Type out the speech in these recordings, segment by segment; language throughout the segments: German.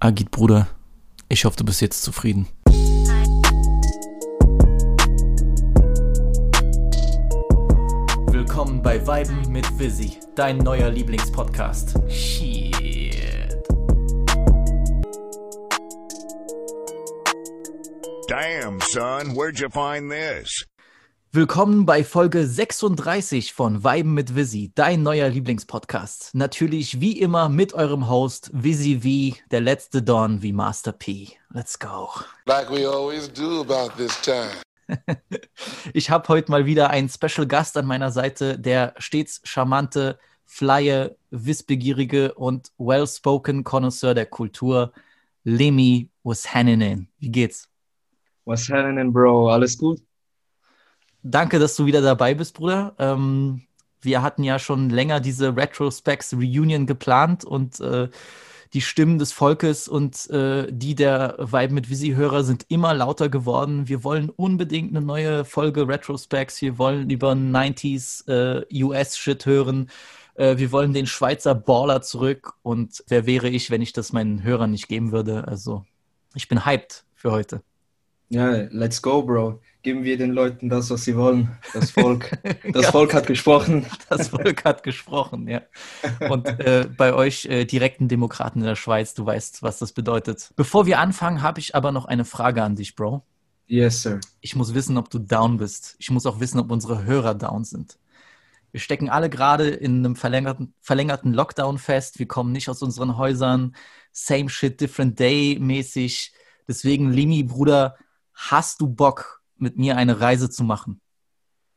Agit, Bruder, ich hoffe, du bist jetzt zufrieden. Willkommen bei Weiben mit Visi, dein neuer Lieblingspodcast. Shit. Damn, son, where'd you find this? Willkommen bei Folge 36 von Weiben mit Visi, dein neuer Lieblingspodcast. Natürlich wie immer mit eurem Host Visi V, der letzte Don wie Master P. Let's go. Like we always do about this time. Ich habe heute mal wieder einen Special Gast an meiner Seite, der stets charmante, flye, wissbegierige und well-spoken Connoisseur der Kultur, Lemi Washanninen. Wie geht's? Was happening, Bro? Alles gut? Danke, dass du wieder dabei bist, Bruder. Ähm, wir hatten ja schon länger diese Retrospects Reunion geplant und äh, die Stimmen des Volkes und äh, die der Vibe mit Visi-Hörer sind immer lauter geworden. Wir wollen unbedingt eine neue Folge Retrospects. Wir wollen über 90s äh, US-Shit hören. Äh, wir wollen den Schweizer Baller zurück. Und wer wäre ich, wenn ich das meinen Hörern nicht geben würde? Also, ich bin hyped für heute. Ja, let's go, Bro. Geben wir den Leuten das, was sie wollen. Das Volk. Das Ja. Volk hat gesprochen. Das Volk hat gesprochen, ja. Und äh, bei euch äh, direkten Demokraten in der Schweiz, du weißt, was das bedeutet. Bevor wir anfangen, habe ich aber noch eine Frage an dich, Bro. Yes, sir. Ich muss wissen, ob du down bist. Ich muss auch wissen, ob unsere Hörer down sind. Wir stecken alle gerade in einem verlängerten, verlängerten Lockdown fest. Wir kommen nicht aus unseren Häusern. Same shit, different day mäßig. Deswegen, Limi, Bruder, hast du Bock, mit mir eine Reise zu machen?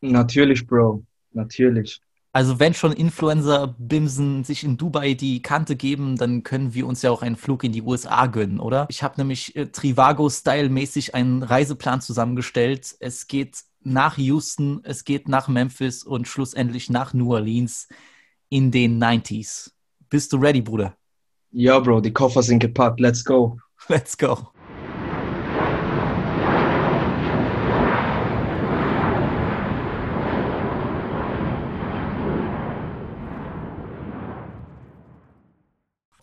Natürlich, Bro. Natürlich. Also wenn schon Influencer-Bimsen sich in Dubai die Kante geben, dann können wir uns ja auch einen Flug in die USA gönnen, oder? Ich habe nämlich äh, Trivago-Style-mäßig einen Reiseplan zusammengestellt. Es geht nach Houston, es geht nach Memphis und schlussendlich nach New Orleans in den 90s. Bist du ready, Bruder? Ja, Bro, die Koffer sind gepackt. Let's go. Let's go.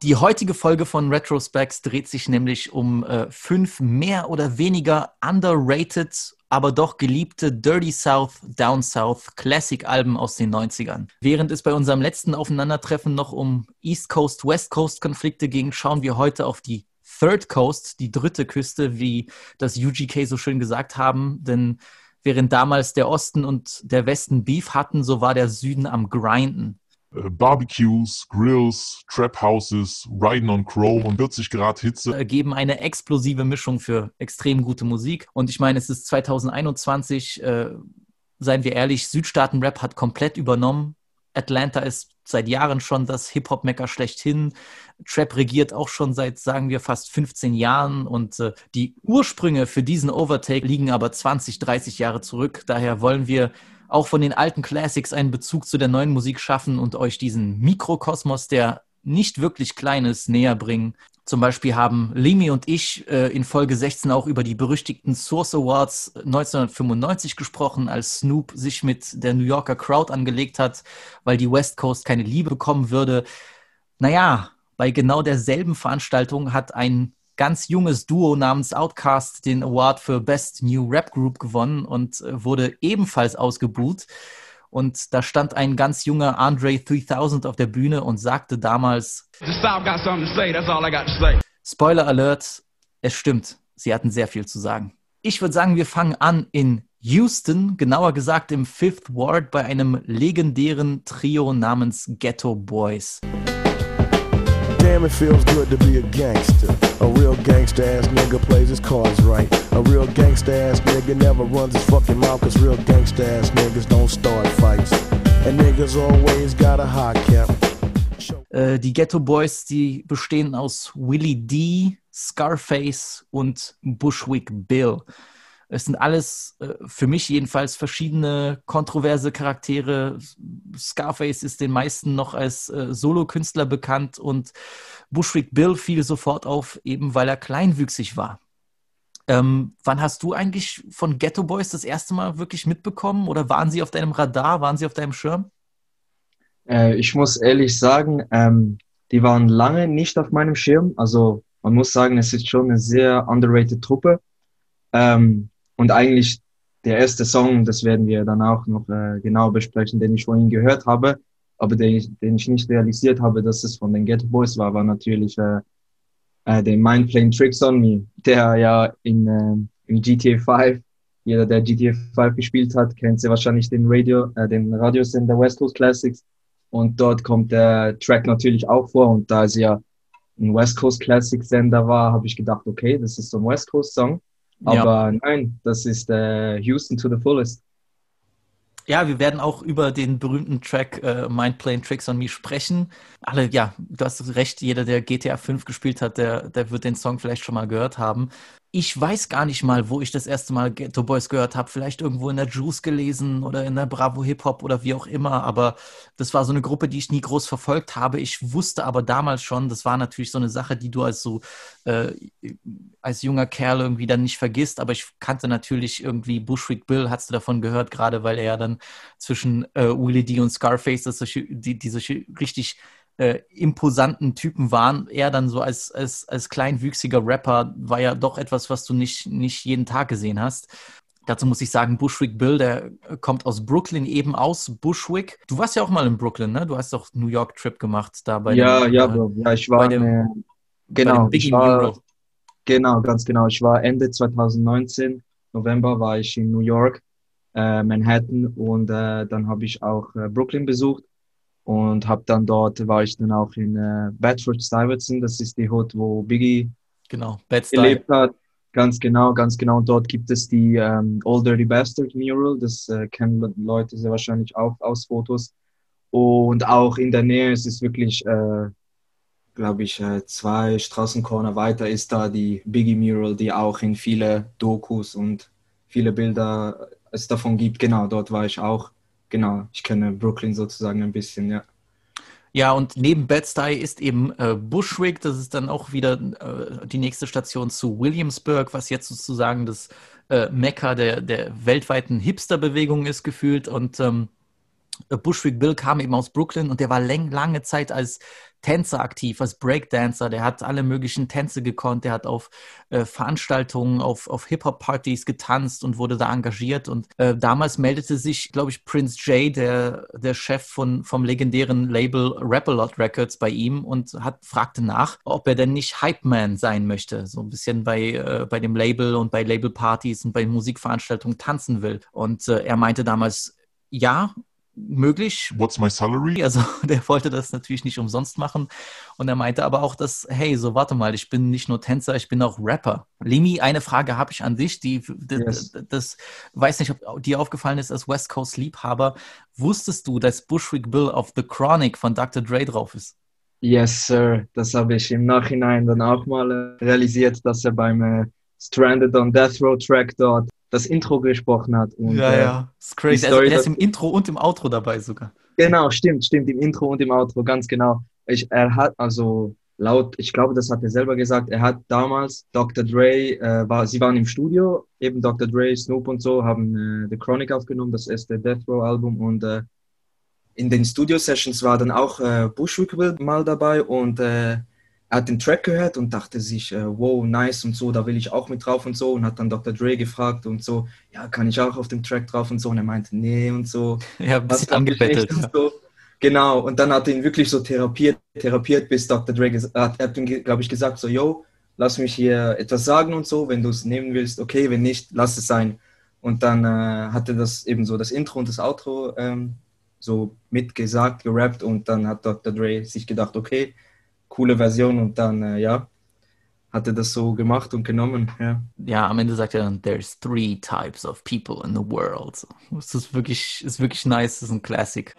Die heutige Folge von Retrospects dreht sich nämlich um äh, fünf mehr oder weniger underrated, aber doch geliebte Dirty South, Down South Classic-Alben aus den 90ern. Während es bei unserem letzten Aufeinandertreffen noch um East Coast, West Coast Konflikte ging, schauen wir heute auf die Third Coast, die dritte Küste, wie das UGK so schön gesagt haben. Denn während damals der Osten und der Westen Beef hatten, so war der Süden am Grinden. Äh, Barbecues, Grills, Trap Houses, Riding on Chrome und 40 Grad Hitze. ergeben eine explosive Mischung für extrem gute Musik. Und ich meine, es ist 2021, äh, seien wir ehrlich, Südstaaten-Rap hat komplett übernommen. Atlanta ist seit Jahren schon das Hip-Hop-Mecker schlechthin. Trap regiert auch schon seit, sagen wir, fast 15 Jahren. Und äh, die Ursprünge für diesen Overtake liegen aber 20, 30 Jahre zurück. Daher wollen wir auch von den alten Classics einen Bezug zu der neuen Musik schaffen und euch diesen Mikrokosmos, der nicht wirklich klein ist, näher bringen. Zum Beispiel haben Limi und ich äh, in Folge 16 auch über die berüchtigten Source Awards 1995 gesprochen, als Snoop sich mit der New Yorker Crowd angelegt hat, weil die West Coast keine Liebe bekommen würde. Naja, bei genau derselben Veranstaltung hat ein ganz junges Duo namens Outkast den Award für Best New Rap Group gewonnen und äh, wurde ebenfalls ausgebuht. Und da stand ein ganz junger Andre 3000 auf der Bühne und sagte damals. Spoiler Alert, es stimmt, sie hatten sehr viel zu sagen. Ich würde sagen, wir fangen an in Houston, genauer gesagt im Fifth Ward bei einem legendären Trio namens Ghetto Boys. Damn, it feels good to be a gangster. A real gangster ass nigga plays his cards right. A real gangster ass nigga never runs his fucking mouth, cause real gangster ass niggas don't start fights. And niggas always got a hot cap. Äh, die Ghetto Boys, die bestehen aus Willie D, Scarface und Bushwick Bill. Es sind alles äh, für mich jedenfalls verschiedene kontroverse Charaktere. Scarface ist den meisten noch als äh, Solokünstler bekannt und Bushwick Bill fiel sofort auf, eben weil er kleinwüchsig war. Ähm, wann hast du eigentlich von Ghetto Boys das erste Mal wirklich mitbekommen oder waren sie auf deinem Radar, waren sie auf deinem Schirm? Äh, ich muss ehrlich sagen, ähm, die waren lange nicht auf meinem Schirm. Also man muss sagen, es ist schon eine sehr underrated Truppe. Ähm, und eigentlich der erste Song, das werden wir dann auch noch äh, genau besprechen, den ich vorhin gehört habe, aber den ich, den ich nicht realisiert habe, dass es von den Ghetto Boys war, war natürlich äh, äh, der Mind Playing Tricks on Me, der ja in, äh, in GTA 5, jeder, der GTA 5 gespielt hat, kennt sie wahrscheinlich den Radio, äh, den Radiosender West Coast Classics. Und dort kommt der Track natürlich auch vor. Und da es ja ein West Coast Classic Sender war, habe ich gedacht, okay, das ist so ein West Coast Song. Aber ja. nein, das ist äh, Houston to the fullest. Ja, wir werden auch über den berühmten Track äh, Mind Playing Tricks on Me sprechen. Alle, ja, du hast recht, jeder, der GTA 5 gespielt hat, der, der wird den Song vielleicht schon mal gehört haben ich weiß gar nicht mal, wo ich das erste Mal Ghetto Boys gehört habe. Vielleicht irgendwo in der Juice gelesen oder in der Bravo Hip Hop oder wie auch immer. Aber das war so eine Gruppe, die ich nie groß verfolgt habe. Ich wusste aber damals schon, das war natürlich so eine Sache, die du als so äh, als junger Kerl irgendwie dann nicht vergisst. Aber ich kannte natürlich irgendwie Bushwick Bill, hast du davon gehört, gerade weil er ja dann zwischen äh, Willie D und Scarface, das solche, die, die solche richtig äh, imposanten Typen waren. Er dann so als, als, als kleinwüchsiger Rapper war ja doch etwas, was du nicht, nicht jeden Tag gesehen hast. Dazu muss ich sagen, Bushwick Bill, der kommt aus Brooklyn, eben aus Bushwick. Du warst ja auch mal in Brooklyn, ne? Du hast doch New York Trip gemacht da bei Ja, dem, ja, äh, Bro. Ja, ich war dem, äh, genau, ich war, genau, ganz genau. Ich war Ende 2019, November war ich in New York, äh, Manhattan und äh, dann habe ich auch äh, Brooklyn besucht und habe dann dort war ich dann auch in äh, Bedford Stuyvesant, das ist die Hood, wo Biggie genau, gelebt hat. Ganz genau, ganz genau. Und dort gibt es die ähm, Old Dirty Bastard Mural, das äh, kennen Leute sehr wahrscheinlich auch aus Fotos. Und auch in der Nähe es ist wirklich, äh, glaube ich, äh, zwei Straßencorner weiter ist da die Biggie Mural, die auch in viele Dokus und viele Bilder es davon gibt. Genau, dort war ich auch genau, ich kenne Brooklyn sozusagen ein bisschen, ja. Ja, und neben Bed-Stuy ist eben äh, Bushwick, das ist dann auch wieder äh, die nächste Station zu Williamsburg, was jetzt sozusagen das äh, Mekka der, der weltweiten Hipster-Bewegung ist gefühlt. Und ähm, Bushwick Bill kam eben aus Brooklyn und der war lang, lange Zeit als Tänzer aktiv, als Breakdancer. Der hat alle möglichen Tänze gekonnt. Der hat auf äh, Veranstaltungen, auf, auf Hip-Hop-Partys getanzt und wurde da engagiert. Und äh, damals meldete sich, glaube ich, Prince Jay, der, der Chef von, vom legendären Label Rap-A-Lot Records bei ihm und hat, fragte nach, ob er denn nicht Hype-Man sein möchte. So ein bisschen bei, äh, bei dem Label und bei Label-Partys und bei Musikveranstaltungen tanzen will. Und äh, er meinte damals, ja, möglich. What's my salary? Also der wollte das natürlich nicht umsonst machen. Und er meinte aber auch, dass, hey, so warte mal, ich bin nicht nur Tänzer, ich bin auch Rapper. Limi, eine Frage habe ich an dich, die yes. das, das, weiß nicht, ob dir aufgefallen ist als West Coast Liebhaber. Wusstest du, dass Bushwick Bill auf The Chronic von Dr. Dre drauf ist? Yes, Sir. Das habe ich im Nachhinein dann auch mal äh, realisiert, dass er beim äh, Stranded on Death Row Track dort das Intro gesprochen hat. Und, ja, äh, ja, ist crazy. Also, er ist im Intro und im Outro dabei sogar. Genau, stimmt, stimmt, im Intro und im Outro, ganz genau. Ich, er hat, also laut, ich glaube, das hat er selber gesagt, er hat damals Dr. Dre, äh, war, sie waren im Studio, eben Dr. Dre, Snoop und so, haben äh, The Chronic aufgenommen, das erste Death Row Album und äh, in den Studio-Sessions war dann auch äh, Bushwick mal dabei und äh, er hat den Track gehört und dachte sich, äh, wow, nice und so, da will ich auch mit drauf und so und hat dann Dr. Dre gefragt und so, ja, kann ich auch auf dem Track drauf und so und er meinte, nee und so. Ja, ein bisschen angebettelt. Und so. Genau, und dann hat er ihn wirklich so therapiert, therapiert, bis Dr. Dre hat, hat ihm, glaube ich, gesagt, so, yo, lass mich hier etwas sagen und so, wenn du es nehmen willst, okay, wenn nicht, lass es sein. Und dann äh, hat er das eben so, das Intro und das Outro ähm, so mitgesagt, gerappt und dann hat Dr. Dre sich gedacht, okay, coole Version und dann, äh, ja, hat er das so gemacht und genommen, ja. Ja, am Ende sagt er dann, there's three types of people in the world. Das ist wirklich, ist wirklich nice, das ist ein Classic.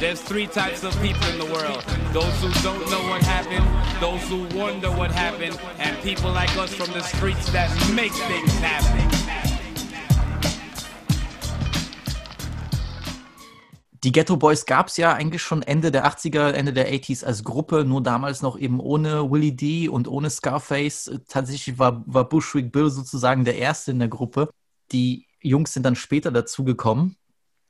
There's three types of people in the world. Those who don't know what happened, those who wonder what happened, and people like us from the streets that make things happen. Die Ghetto Boys gab es ja eigentlich schon Ende der 80er, Ende der 80s als Gruppe, nur damals noch eben ohne Willie D und ohne Scarface. Tatsächlich war, war Bushwick Bill sozusagen der Erste in der Gruppe. Die Jungs sind dann später dazugekommen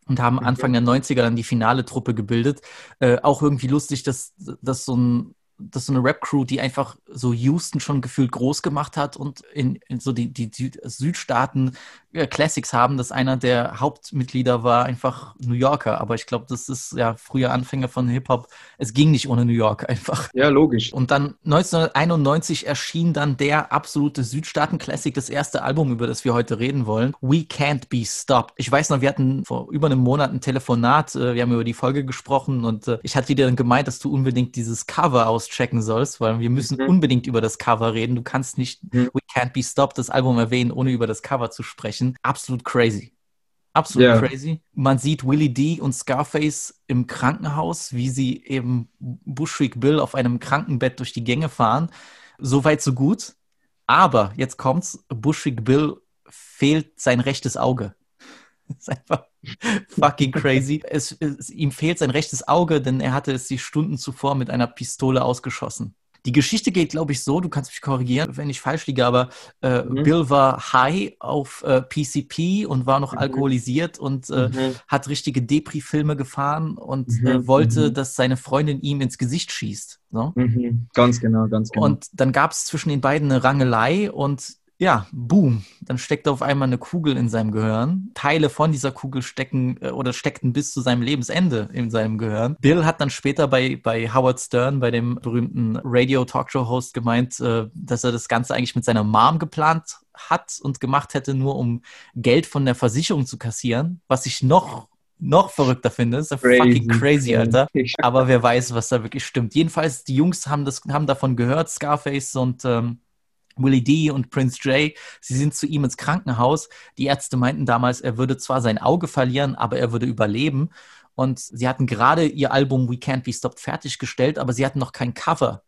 und haben Anfang der 90er dann die finale Truppe gebildet. Äh, auch irgendwie lustig, dass, dass so ein das so eine Rap-Crew, die einfach so Houston schon gefühlt groß gemacht hat und in, in so die, die Süd Südstaaten ja, Classics haben, dass einer der Hauptmitglieder war einfach New Yorker. Aber ich glaube, das ist ja früher Anfänger von Hip-Hop. Es ging nicht ohne New York einfach. Ja, logisch. Und dann 1991 erschien dann der absolute Südstaaten-Classic, das erste Album, über das wir heute reden wollen. We Can't Be Stopped. Ich weiß noch, wir hatten vor über einem Monat ein Telefonat, äh, wir haben über die Folge gesprochen und äh, ich hatte dir dann gemeint, dass du unbedingt dieses Cover auschecken sollst, weil wir müssen Mhm. unbedingt über das Cover reden. Du kannst nicht Mhm. We Can't Be Stopped, das Album erwähnen, ohne über das Cover zu sprechen. Absolut crazy. Absolut Ja. crazy. Man sieht Willie D und Scarface im Krankenhaus, wie sie eben Bushwick Bill auf einem Krankenbett durch die Gänge fahren. Soweit, so gut. Aber jetzt kommt's, Bushwick Bill fehlt sein rechtes Auge. Das ist einfach fucking crazy. Es, es, ihm fehlt sein rechtes Auge, denn er hatte es sich Stunden zuvor mit einer Pistole ausgeschossen. Die Geschichte geht, glaube ich, so, du kannst mich korrigieren, wenn ich falsch liege, aber äh, Mhm. Bill war high auf äh, PCP und war noch Mhm. alkoholisiert und äh, Mhm. hat richtige Depri-Filme gefahren und Mhm, äh, wollte, mhm. dass seine Freundin ihm ins Gesicht schießt. So. Mhm. Ganz genau, ganz genau. Und dann gab es zwischen den beiden eine Rangelei und ja, boom, dann steckte auf einmal eine Kugel in seinem Gehirn. Teile von dieser Kugel stecken äh, oder steckten bis zu seinem Lebensende in seinem Gehirn. Bill hat dann später bei, bei Howard Stern, bei dem berühmten Radio-Talkshow-Host, gemeint, äh, dass er das Ganze eigentlich mit seiner Mom geplant hat und gemacht hätte, nur um Geld von der Versicherung zu kassieren, was ich noch noch verrückter finde. Das ist ja fucking crazy, Alter. Aber wer weiß, was da wirklich stimmt. Jedenfalls, die Jungs haben, das, haben davon gehört, Scarface und ähm, Willie D und Prince J. Sie sind zu ihm ins Krankenhaus. Die Ärzte meinten damals, er würde zwar sein Auge verlieren, aber er würde überleben. Und sie hatten gerade ihr Album We Can't Be Stopped fertiggestellt, aber sie hatten noch kein Cover.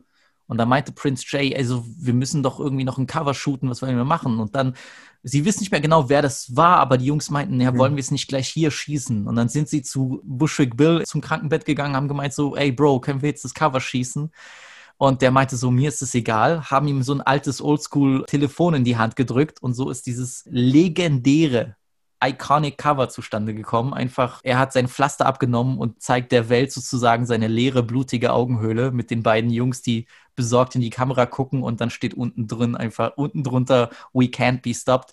Und da meinte Prince J, also wir müssen doch irgendwie noch ein Cover shooten, was wollen wir machen? Und dann, sie wissen nicht mehr genau, wer das war, aber die Jungs meinten, ja, Mhm. wollen wir es nicht gleich hier schießen? Und dann sind sie zu Bushwick Bill zum Krankenbett gegangen, haben gemeint so, ey Bro, können wir jetzt das Cover schießen? Und der meinte so, mir ist es egal, haben ihm so ein altes Oldschool-Telefon in die Hand gedrückt und so ist dieses legendäre iconic Cover zustande gekommen. Einfach, er hat sein Pflaster abgenommen und zeigt der Welt sozusagen seine leere, blutige Augenhöhle mit den beiden Jungs, die besorgt in die Kamera gucken und dann steht unten drin einfach, unten drunter, we can't be stopped.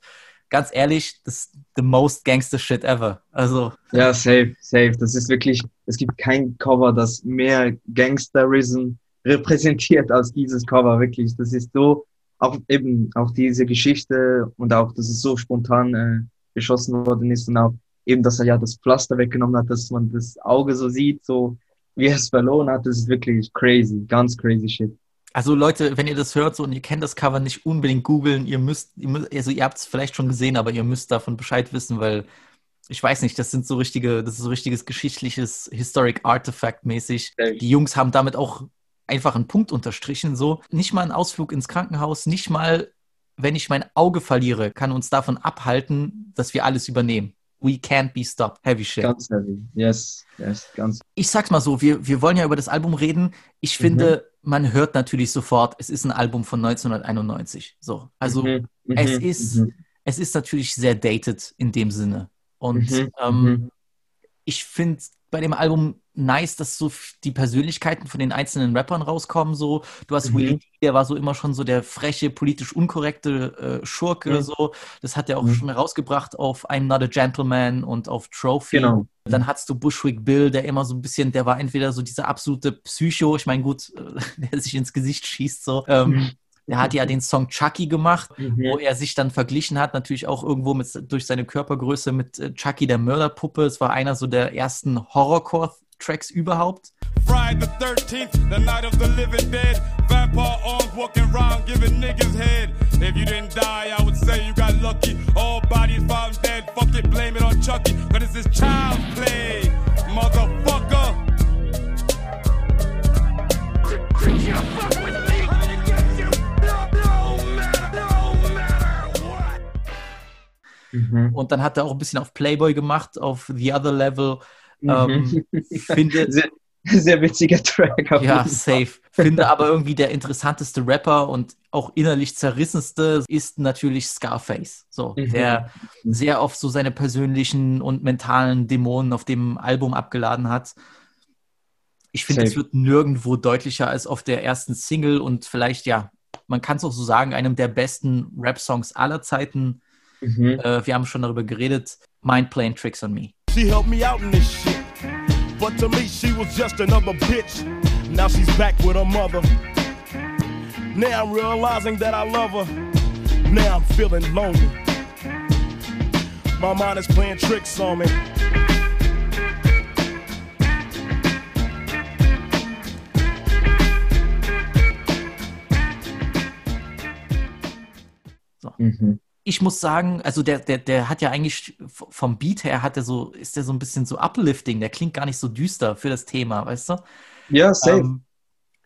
Ganz ehrlich, das ist the most gangster shit ever. Also, Ja, safe, safe. Das ist wirklich, es gibt kein Cover, das mehr Gangsterism repräsentiert als dieses Cover, wirklich. Das ist so, auch eben, auch diese Geschichte und auch, dass es so spontan äh, geschossen worden ist und auch eben, dass er ja das Pflaster weggenommen hat, dass man das Auge so sieht, so wie er es verloren hat, das ist wirklich crazy, ganz crazy shit. Also Leute, wenn ihr das hört so und ihr kennt das Cover nicht unbedingt googeln, ihr müsst, ihr müsst also ihr habt es vielleicht schon gesehen, aber ihr müsst davon Bescheid wissen, weil ich weiß nicht, das sind so richtige, das ist so richtiges geschichtliches Historic Artifact mäßig. Die Jungs haben damit auch einfach einen Punkt unterstrichen, so nicht mal ein Ausflug ins Krankenhaus, nicht mal, wenn ich mein Auge verliere, kann uns davon abhalten, dass wir alles übernehmen. We can't be stopped. Heavy shit. Ganz heavy. Yes, yes, ganz. ich sag's mal so, wir, wir wollen ja über das Album reden. Ich finde, man hört natürlich sofort, es ist ein Album von 1991. So, also Mhm, mhm, es ist, mhm, es ist natürlich sehr dated in dem Sinne. Und mhm, ähm, mhm. ich finde bei dem Album nice, dass so die Persönlichkeiten von den einzelnen Rappern rauskommen. So, du hast Mhm. Willie D, der war so immer schon so der freche, politisch unkorrekte äh, Schurke. Mhm. So, das hat er auch Mhm. schon herausgebracht auf I'm Not a Gentleman und auf Trophy. Genau. Dann hattest du Bushwick Bill, der immer so ein bisschen, der war entweder so dieser absolute Psycho, ich meine, gut, äh, der sich ins Gesicht schießt, so. Ähm, der hat ja den Song Chucky gemacht, Mhm. wo er sich dann verglichen hat, natürlich auch irgendwo mit, durch seine Körpergröße mit äh, Chucky der Mörderpuppe. Es war einer so der ersten Horrorcore-Tracks überhaupt. Friday the 13th, the night of the living dead. Vampire arms walking around giving niggas head. If you didn't die, I would say you got lucky. All bodies found dead. Fuck it, blame it on Chucky. Cause this is child play, motherfucker. Mhm. Und dann hat er auch ein bisschen auf Playboy gemacht, auf The Other Level. Mhm. Ähm, finde, Sehr, sehr witziger Track. Ja, safe. Finde aber irgendwie der interessanteste Rapper und auch innerlich zerrissenste ist natürlich Scarface. So, Mhm. der sehr oft so seine persönlichen und mentalen Dämonen auf dem Album abgeladen hat. Ich finde, es wird nirgendwo deutlicher als auf der ersten Single und vielleicht, ja, man kann es auch so sagen, einem der besten Rap-Songs aller Zeiten. Mhm. Äh, wir haben schon darüber geredet. Mind Playing Tricks on Me. She helped me out in this shit. But to me, she was just another bitch. Now she's back with her mother. Now I'm realizing that I love her. Now I'm feeling lonely. My mind is playing tricks on me. Mhm. Ich muss sagen, also der, der, der hat ja eigentlich vom Beat her hat er so, ist der so ein bisschen so uplifting, der klingt gar nicht so düster für das Thema, weißt du? Ja, safe. Ähm,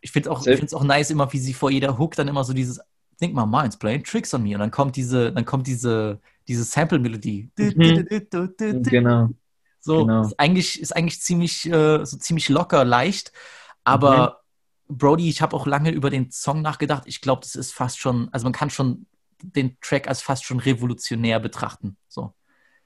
ich finde auch, ich find's auch nice, immer wie sie vor jeder Hook dann immer so dieses, think my mind's playing tricks on me. Und dann kommt diese, dann kommt diese, diese Sample-Melodie. Mhm. genau. So, genau. ist eigentlich, ist eigentlich ziemlich, äh, so ziemlich locker, leicht. Aber Mhm. Brody, ich habe auch lange über den Song nachgedacht. Ich glaube, das ist fast schon, also man kann schon den Track als fast schon revolutionär betrachten. So.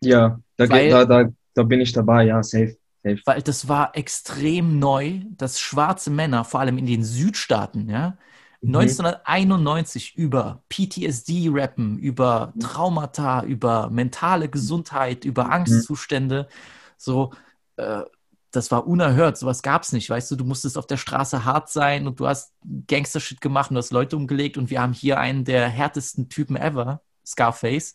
Ja, da, Weil- geht- da, da, da bin ich dabei, ja, safe. safe. Weil das war extrem neu, dass schwarze Männer, vor allem in den Südstaaten, ja, Mhm. 1991 über PTSD rappen, über Traumata, über mentale Gesundheit, über Mhm. Angstzustände. So, äh, das war unerhört. Sowas gab es nicht. Weißt du, du musstest auf der Straße hart sein und du hast Gangster-Shit gemacht und du hast Leute umgelegt. Und wir haben hier einen der härtesten Typen ever, Scarface,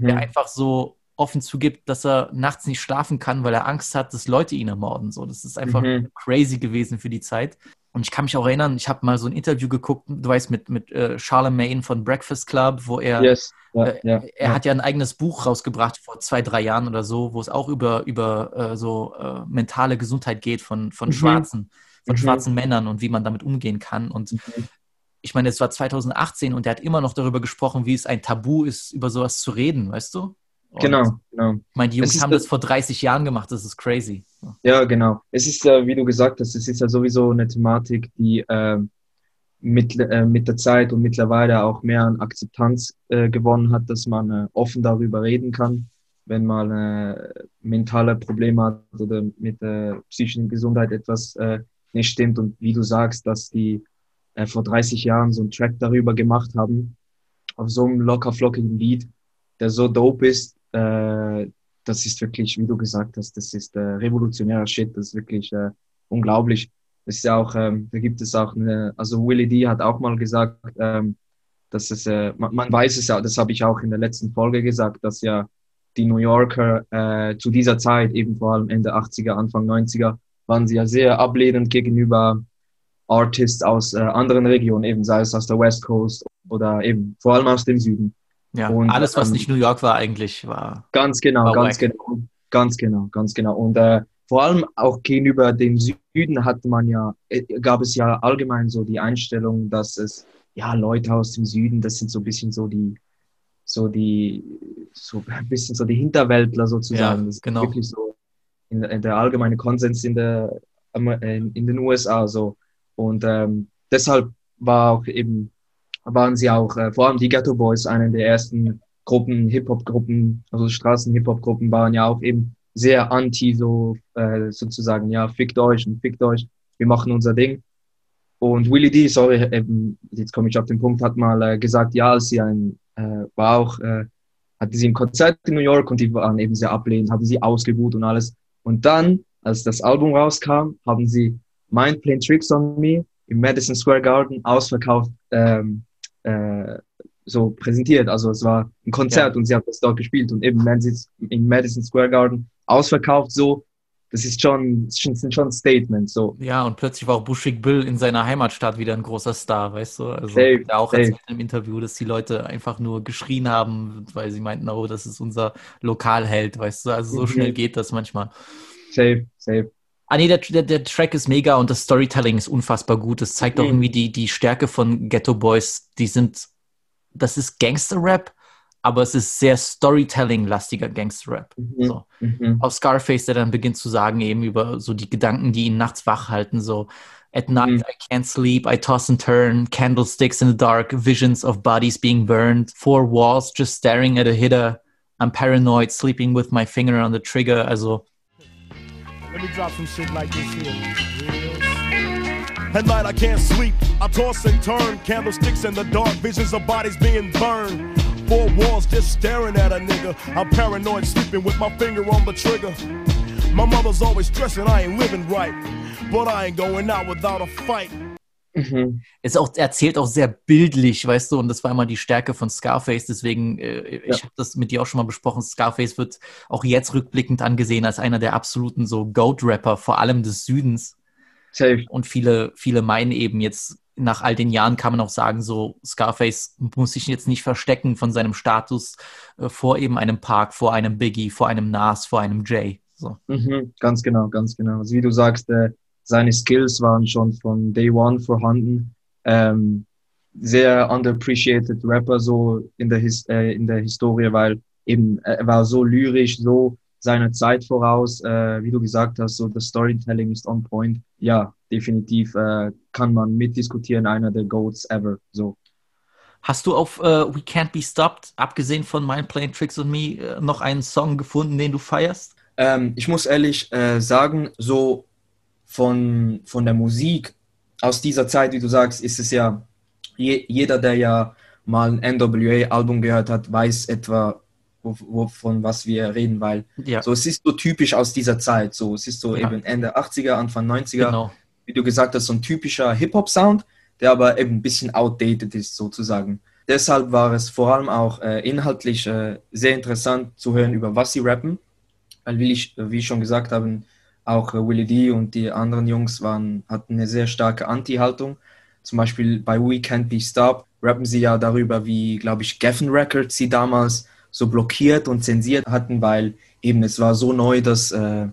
der Mhm. einfach so offen zugibt, dass er nachts nicht schlafen kann, weil er Angst hat, dass Leute ihn ermorden. So, das ist einfach Mhm. crazy gewesen für die Zeit. Und ich kann mich auch erinnern, ich habe mal so ein Interview geguckt, du weißt, mit, mit äh, Charlemagne von Breakfast Club, wo er, Yes. Ja, äh, ja, er ja. hat ja ein eigenes Buch rausgebracht vor zwei, drei Jahren oder so, wo es auch über, über äh, so äh, mentale Gesundheit geht von, von Mhm. Schwarzen, von Mhm. schwarzen Männern und wie man damit umgehen kann. Und ich meine, es war 2018 und er hat immer noch darüber gesprochen, wie es ein Tabu ist, über sowas zu reden, weißt du? Und Genau, genau. Ich meine, die Jungs haben das- das vor 30 Jahren gemacht, das ist crazy. Ja, genau. Es ist ja, wie du gesagt hast, es ist ja sowieso eine Thematik, die äh, mit, äh, mit der Zeit und mittlerweile auch mehr an Akzeptanz äh, gewonnen hat, dass man äh, offen darüber reden kann, wenn man äh, mentale Probleme hat oder mit der psychischen Gesundheit etwas äh, nicht stimmt. Und wie du sagst, dass die äh, vor 30 Jahren so einen Track darüber gemacht haben, auf so einem locker flockigen Beat, der so dope ist, äh, das ist wirklich, wie du gesagt hast, das ist äh, revolutionärer Shit, das ist wirklich äh, unglaublich. Das ist auch, ähm, da gibt es auch eine, also Willie D hat auch mal gesagt, ähm, dass es, äh, man, man weiß es ja, das habe ich auch in der letzten Folge gesagt, dass ja die New Yorker äh, zu dieser Zeit, eben vor allem Ende 80er, Anfang 90er, waren sie ja sehr ablehnend gegenüber Artists aus äh, anderen Regionen, eben sei es aus der West Coast oder eben vor allem aus dem Süden. Ja, Und, alles, was ähm, nicht New York war, eigentlich war. Ganz genau, War ganz genau, ganz genau, ganz genau. Und äh, vor allem auch gegenüber dem Süden hatte man ja, äh, gab es ja allgemein so die Einstellung, dass es ja Leute aus dem Süden, das sind so ein bisschen so die, so die, so ein bisschen so die Hinterwäldler sozusagen. Ja, das ist genau. wirklich so in, in der allgemeine Konsens in der Amer- in, in den USA so. Und ähm, deshalb war auch eben waren sie auch, äh, vor allem die Ghetto Boys, eine der ersten Gruppen, Hip-Hop-Gruppen, also Straßen-Hip-Hop-Gruppen waren ja auch eben sehr anti, so äh, sozusagen, ja, fickt euch und fickt euch, wir machen unser Ding. Und Willie D, sorry, eben, jetzt komme ich auf den Punkt, hat mal äh, gesagt, ja, als sie ein, äh, war auch, äh, hatte sie ein Konzert in New York und die waren eben sehr ablehnend, haben sie ausgebuht und alles. Und dann, als das Album rauskam, haben sie Mind Playing Tricks on Me im Madison Square Garden ausverkauft ähm, äh, so präsentiert. Also es war ein Konzert und sie hat das dort gespielt und eben Madison, im Madison Square Garden ausverkauft so. Das ist schon, sind schon Statements so. Ja, und plötzlich war auch Bushwick Bill in seiner Heimatstadt wieder ein großer Star, weißt du? Also Safe, auch safe. erzählt im Interview, dass die Leute einfach nur geschrien haben, weil sie meinten, oh, das ist unser Lokalheld, weißt du? Also so Mhm. schnell geht das manchmal. Safe, safe. Ah nee, der, der, der Track ist mega und das Storytelling ist unfassbar gut. Das zeigt auch Mhm. irgendwie die, die Stärke von Ghetto Boys. Die sind, das ist Gangster-Rap, aber es ist sehr Storytelling-lastiger Gangster-Rap. Mhm. So. Mhm. Auch Scarface, der dann beginnt zu sagen, eben über so die Gedanken, die ihn nachts wach halten, so At night Mhm. I can't sleep, I toss and turn, candlesticks in the dark, visions of bodies being burned, four walls just staring at a hitter. I'm paranoid, sleeping with my finger on the trigger. Also Let me drop some shit like this here. At night I can't sleep. I toss and turn, candlesticks in the dark, visions of bodies being burned. Four walls just staring at a nigga. I'm paranoid, sleeping with my finger on the trigger. My mother's always stressing I ain't living right, but I ain't going out without a fight. Mhm. ist auch, er erzählt auch sehr bildlich, weißt du, und das war immer die Stärke von Scarface, deswegen, äh, ich Ja. habe das mit dir auch schon mal besprochen, Scarface wird auch jetzt rückblickend angesehen als einer der absoluten so Goat-Rapper, vor allem des Südens. Safe. Und viele, viele meinen eben jetzt, nach all den Jahren kann man auch sagen, so Scarface muss sich jetzt nicht verstecken von seinem Status äh, vor eben einem Park, vor einem Biggie, vor einem Nas, vor einem Jay. So. Mhm, ganz genau, ganz genau. Also wie du sagst, äh, seine Skills waren schon von Day One vorhanden. Ähm, sehr underappreciated Rapper so in der, His äh, in der Historie, weil eben äh, er war so lyrisch, so seiner Zeit voraus. Äh, wie du gesagt hast, so das Storytelling ist on point. Ja, definitiv äh, kann man mitdiskutieren, einer der Goats ever. So. Hast du auf äh, We Can't Be Stopped, abgesehen von Mind Playing Tricks on Me, äh, noch einen Song gefunden, den du feierst? Ähm, ich muss ehrlich äh, sagen, so von, von der Musik aus dieser Zeit, wie du sagst, ist es ja, je, jeder, der ja mal ein NWA-Album gehört hat, weiß etwa, wo, wo, von was wir reden, weil Ja, so, es ist so typisch aus dieser Zeit. So, es ist so Ja. eben Ende 80er, Anfang 90er, genau. wie du gesagt hast, so ein typischer Hip-Hop-Sound, der aber eben ein bisschen outdated ist, sozusagen. Deshalb war es vor allem auch äh, inhaltlich äh, sehr interessant zu hören, über was sie rappen. Weil, wie ich, wie ich schon gesagt habe, auch äh, Willie D und die anderen Jungs waren, hatten eine sehr starke Anti-Haltung. Zum Beispiel bei We Can't Be Stopped rappen sie ja darüber, wie, glaube ich, Geffen Records sie damals so blockiert und zensiert hatten, weil eben es war so neu, dass, äh,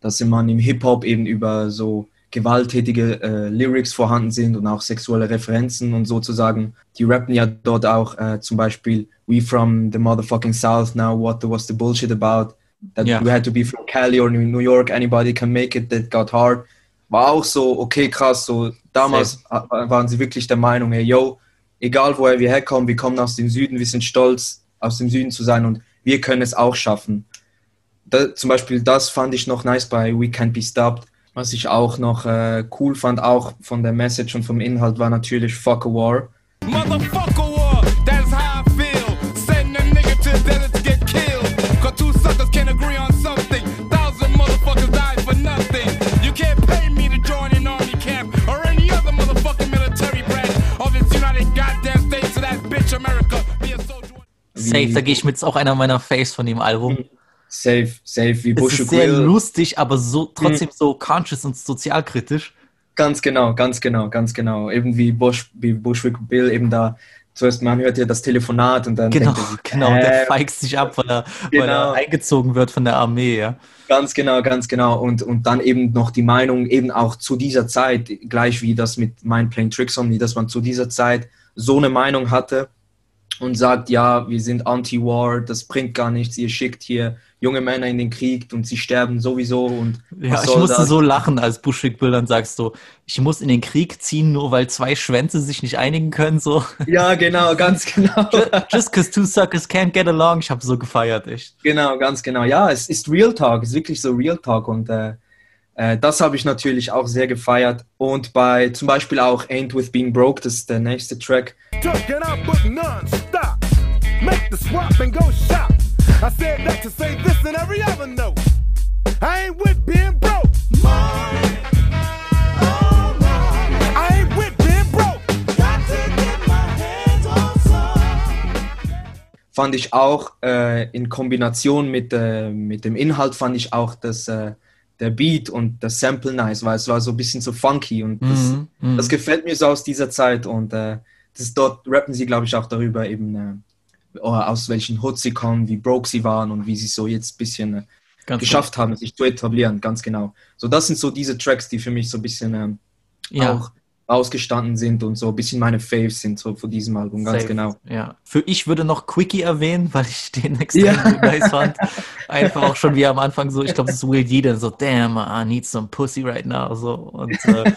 dass man im Hip-Hop eben über so gewalttätige äh, Lyrics vorhanden sind und auch sexuelle Referenzen und sozusagen. Die rappen ja dort auch äh, zum Beispiel We from the motherfucking South now, what the, was the bullshit about? That Ja. you had to be from Cali or New York, anybody can make it, that got hard. War auch so, okay, krass, so damals äh, waren sie wirklich der Meinung, hey, yo, egal woher wir herkommen, wir kommen aus dem Süden, wir sind stolz, aus dem Süden zu sein und wir können es auch schaffen. Da, zum Beispiel das fand ich noch nice bei We Can't Be Stopped. Was ich auch noch äh, cool fand, auch von der Message und vom Inhalt, war natürlich Fuck a War. Motherfucker Safe, da gehe ich mit, ist auch einer meiner Faves von dem Album. Safe, safe, wie Es Bush ist sehr Will. lustig, aber so trotzdem so conscious und sozialkritisch. Ganz genau, ganz genau, ganz genau. Eben wie Bush, wie Bushwick Bill eben da. Zuerst man hört ja das Telefonat und dann Genau, denkt er sich, genau. Der äh, feigst sich ab, weil er, weil Genau. er eingezogen wird von der Armee, ja. Ganz genau, ganz genau. Und, und dann eben noch die Meinung, eben auch zu dieser Zeit, gleich wie das mit Mind Playing Tricks on Me, dass man zu dieser Zeit so eine Meinung hatte und sagt, ja, wir sind anti-war, das bringt gar nichts, ihr schickt hier junge Männer in den Krieg und sie sterben sowieso und Ja, ich musste das? so lachen, als Bushwick Bill dann sagst so, ich muss in den Krieg ziehen, nur weil zwei Schwänze sich nicht einigen können, so. Ja, genau, ganz genau. Just cause two suckers can't get along. Ich habe so gefeiert, echt. Genau, ganz genau. Ja, es ist Real Talk, es ist wirklich so Real Talk und äh, äh, das habe ich natürlich auch sehr gefeiert. Und bei zum Beispiel auch Ain't With Being Broke, das ist der nächste Track. Some. Fand ich auch äh, in Kombination mit, äh, mit dem Inhalt, fand ich auch das, äh, der Beat und das Sample nice, weil es war so ein bisschen so funky und das, Mhm, mhm. das gefällt mir so aus dieser Zeit und äh, das, dort rappen sie, glaube ich, auch darüber eben, äh, oh, aus welchen Hoods sie kommen, wie broke sie waren und wie sie so jetzt ein bisschen äh, Ganz geschafft haben, sich zu etablieren, ganz genau. So, das sind so diese Tracks, die für mich so ein bisschen ähm, Ja. auch ausgestanden sind und so ein bisschen meine Faves sind so von diesem Album, ganz Safe. genau. Ja. Für ich würde noch Quickie erwähnen, weil ich den extrem Ja. nice fand. Einfach auch schon wie am Anfang so, ich glaube, es ist Will Yee, der so, damn, I need some pussy right now. So. Und äh,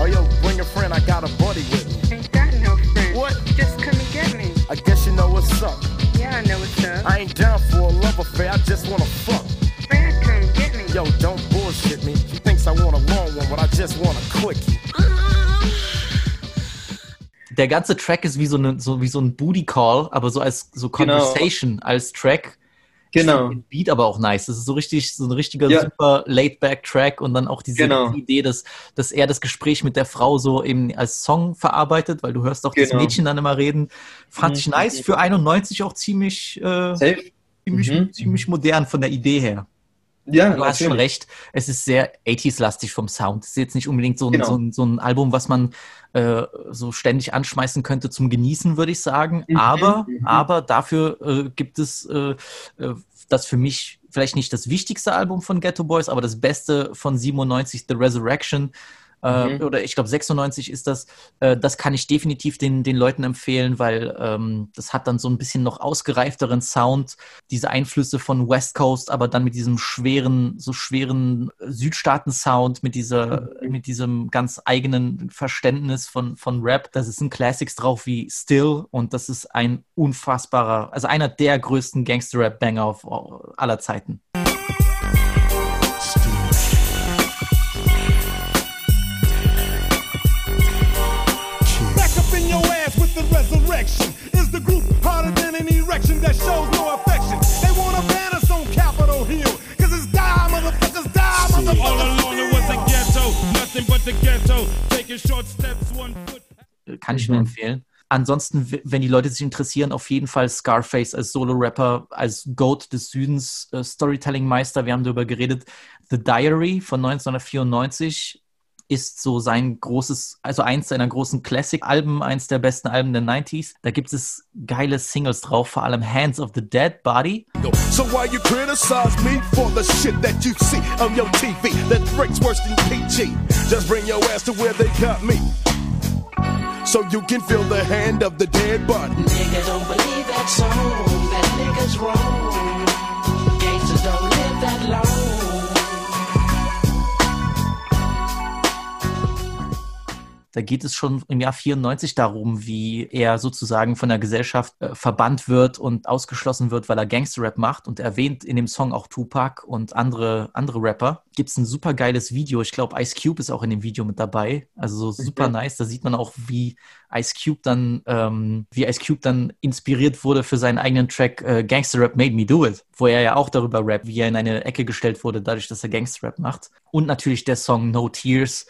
Oh, yo, bring a friend, I got a buddy with me. Ain't got no friend. What? Just come and get me. I guess you know what's up. Yeah, I know what's up. I ain't down for a love affair, I just wanna fuck. Friend, come get me. Yo, don't bullshit me. She thinks I want a long one, but I just want a quickie. Der ganze Track ist wie so, eine, so, wie so ein Booty Call, aber so als so Genau. Conversation als Track. Ich Genau. den Beat aber auch nice. Das ist so richtig, so ein richtiger Ja. super Laid-Back-Track und dann auch diese Genau. Idee, dass, dass er das Gespräch mit der Frau so eben als Song verarbeitet, weil du hörst auch das Genau. Mädchen dann immer reden. Fand ich Mhm. nice. Für 91 auch ziemlich, äh, ziemlich, Mhm. ziemlich modern von der Idee her. Ja, Du hast schon recht. Es ist sehr 80s-lastig vom Sound. Es ist jetzt nicht unbedingt so ein, Genau. so ein, so ein Album, was man äh, so ständig anschmeißen könnte zum Genießen, würde ich sagen. Mhm, Aber, mhm. aber dafür äh, gibt es äh, äh, das für mich vielleicht nicht das wichtigste Album von Ghetto Boys, aber das beste von 97, The Resurrection. Äh, Mhm. Oder ich glaube 96 ist das. Äh, das kann ich definitiv den, den Leuten empfehlen, weil ähm, das hat dann so ein bisschen noch ausgereifteren Sound, diese Einflüsse von West Coast, aber dann mit diesem schweren, so schweren Südstaaten-Sound, mit dieser, mit diesem ganz eigenen Verständnis von, von Rap. Das sind Classics drauf wie Still und das ist ein unfassbarer, also einer der größten Gangster-Rap-Banger aller Zeiten. Kann ich nur empfehlen. Ansonsten, wenn die Leute sich interessieren, auf jeden Fall Scarface als Solo-Rapper, als Goat des Südens, äh, Storytelling-Meister. Wir haben darüber geredet. The Diary von 1994 ist so sein großes, also eins seiner großen Classic-Alben, eins der besten Alben der 90s. Da gibt es geile Singles drauf, vor allem Hands of the Dead Body. So why you criticize me for the shit that you see on your TV that breaks worse than PG? Just bring your ass to where they got me. So you can feel the hand of the dead body. Nigga don't believe that song. That nigga's wrong. Da geht es schon im Jahr 94 darum, wie er sozusagen von der Gesellschaft äh, verbannt wird und ausgeschlossen wird, weil er Gangster-Rap macht. Und er erwähnt in dem Song auch Tupac und andere, andere Rapper. Gibt es ein super geiles Video. Ich glaube, Ice Cube ist auch in dem Video mit dabei. Also so super Mhm. nice. Da sieht man auch, wie Ice Cube dann, ähm, wie Ice Cube dann inspiriert wurde für seinen eigenen Track äh, Gangster Rap Made Me Do It, wo er ja auch darüber rappt, wie er in eine Ecke gestellt wurde, dadurch, dass er Gangster Rap macht. Und natürlich der Song No Tears.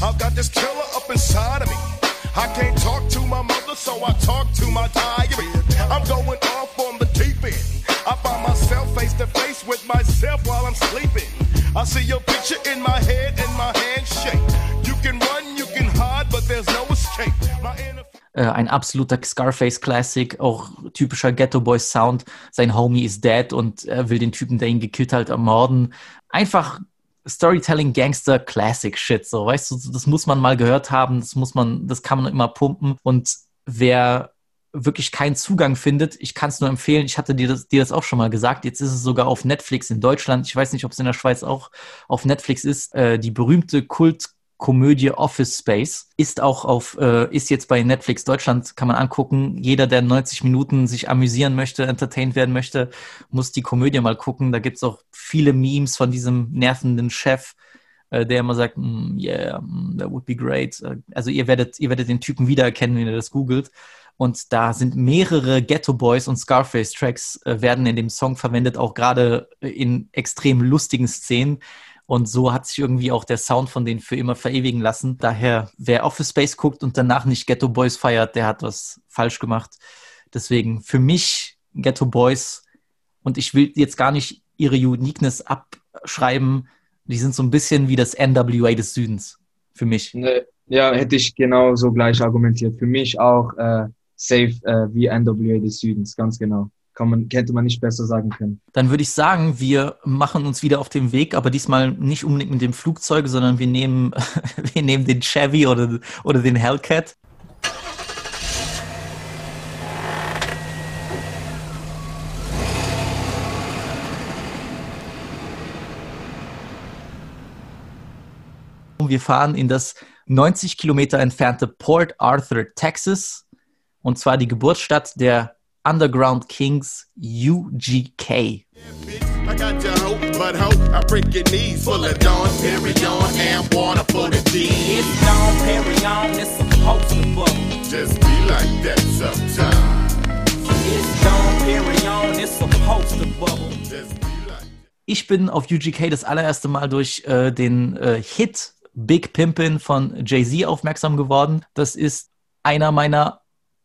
I've got this killer up inside of me. I can't talk to my mother, so I talk to my diary. I'm going off on the deep end. I find myself face to face with myself while I'm sleeping. I see your picture in my head and my hand shake. Äh, ein absoluter Scarface-Classic, auch typischer Ghetto Boys Sound. Sein Homie ist dead und er will den Typen, der ihn gekillt hat, ermorden. Einfach Storytelling Gangster Classic Shit, so weißt du, das muss man mal gehört haben, das muss man, das kann man immer pumpen. Und wer wirklich keinen Zugang findet, ich kann es nur empfehlen, ich hatte dir das, dir das auch schon mal gesagt, jetzt ist es sogar auf Netflix in Deutschland, ich weiß nicht, ob es in der Schweiz auch auf Netflix ist, äh, die berühmte Kult Komödie Office Space ist auch auf, äh, ist jetzt bei Netflix Deutschland, kann man angucken. Jeder, der 90 Minuten sich amüsieren möchte, entertained werden möchte, muss die Komödie mal gucken. Da gibt's auch viele Memes von diesem nervenden Chef, äh, der immer sagt, mm, yeah, mm, that would be great. Äh, Also ihr werdet, ihr werdet den Typen wiedererkennen, wenn ihr das googelt. Und da sind mehrere Ghetto Boys und Scarface Tracks äh, werden in dem Song verwendet, auch gerade in extrem lustigen Szenen. Und so hat sich irgendwie auch der Sound von denen für immer verewigen lassen. Daher, wer Office Space guckt und danach nicht Ghetto Boys feiert, der hat was falsch gemacht. Deswegen für mich Ghetto Boys und ich will jetzt gar nicht ihre Uniqueness abschreiben. Die sind so ein bisschen wie das NWA des Südens. Für mich. Ne, Ja, hätte ich genauso gleich argumentiert. Für mich auch äh, safe äh, wie NWA des Südens, ganz genau. Kann man, hätte man nicht besser sagen können. Dann würde ich sagen, wir machen uns wieder auf den Weg, aber diesmal nicht unbedingt mit dem Flugzeug, sondern wir nehmen, wir nehmen den Chevy oder, oder den Hellcat. Wir fahren in das 90 Kilometer entfernte Port Arthur, Texas. Und zwar die Geburtsstadt der Underground Kings UGK. I got your hope, but hope I break your knees. Full of Dawn, Perignon, and water for the D. It's Dawn Perignon, it's supposed to bubble. Just be like that sometimes. It's Dawn Perignon, it's supposed to bubble. Just be like Ich bin auf UGK das allererste Mal durch äh, den äh, Hit Big Pimpin' von Jay-Z aufmerksam geworden. Das ist einer meiner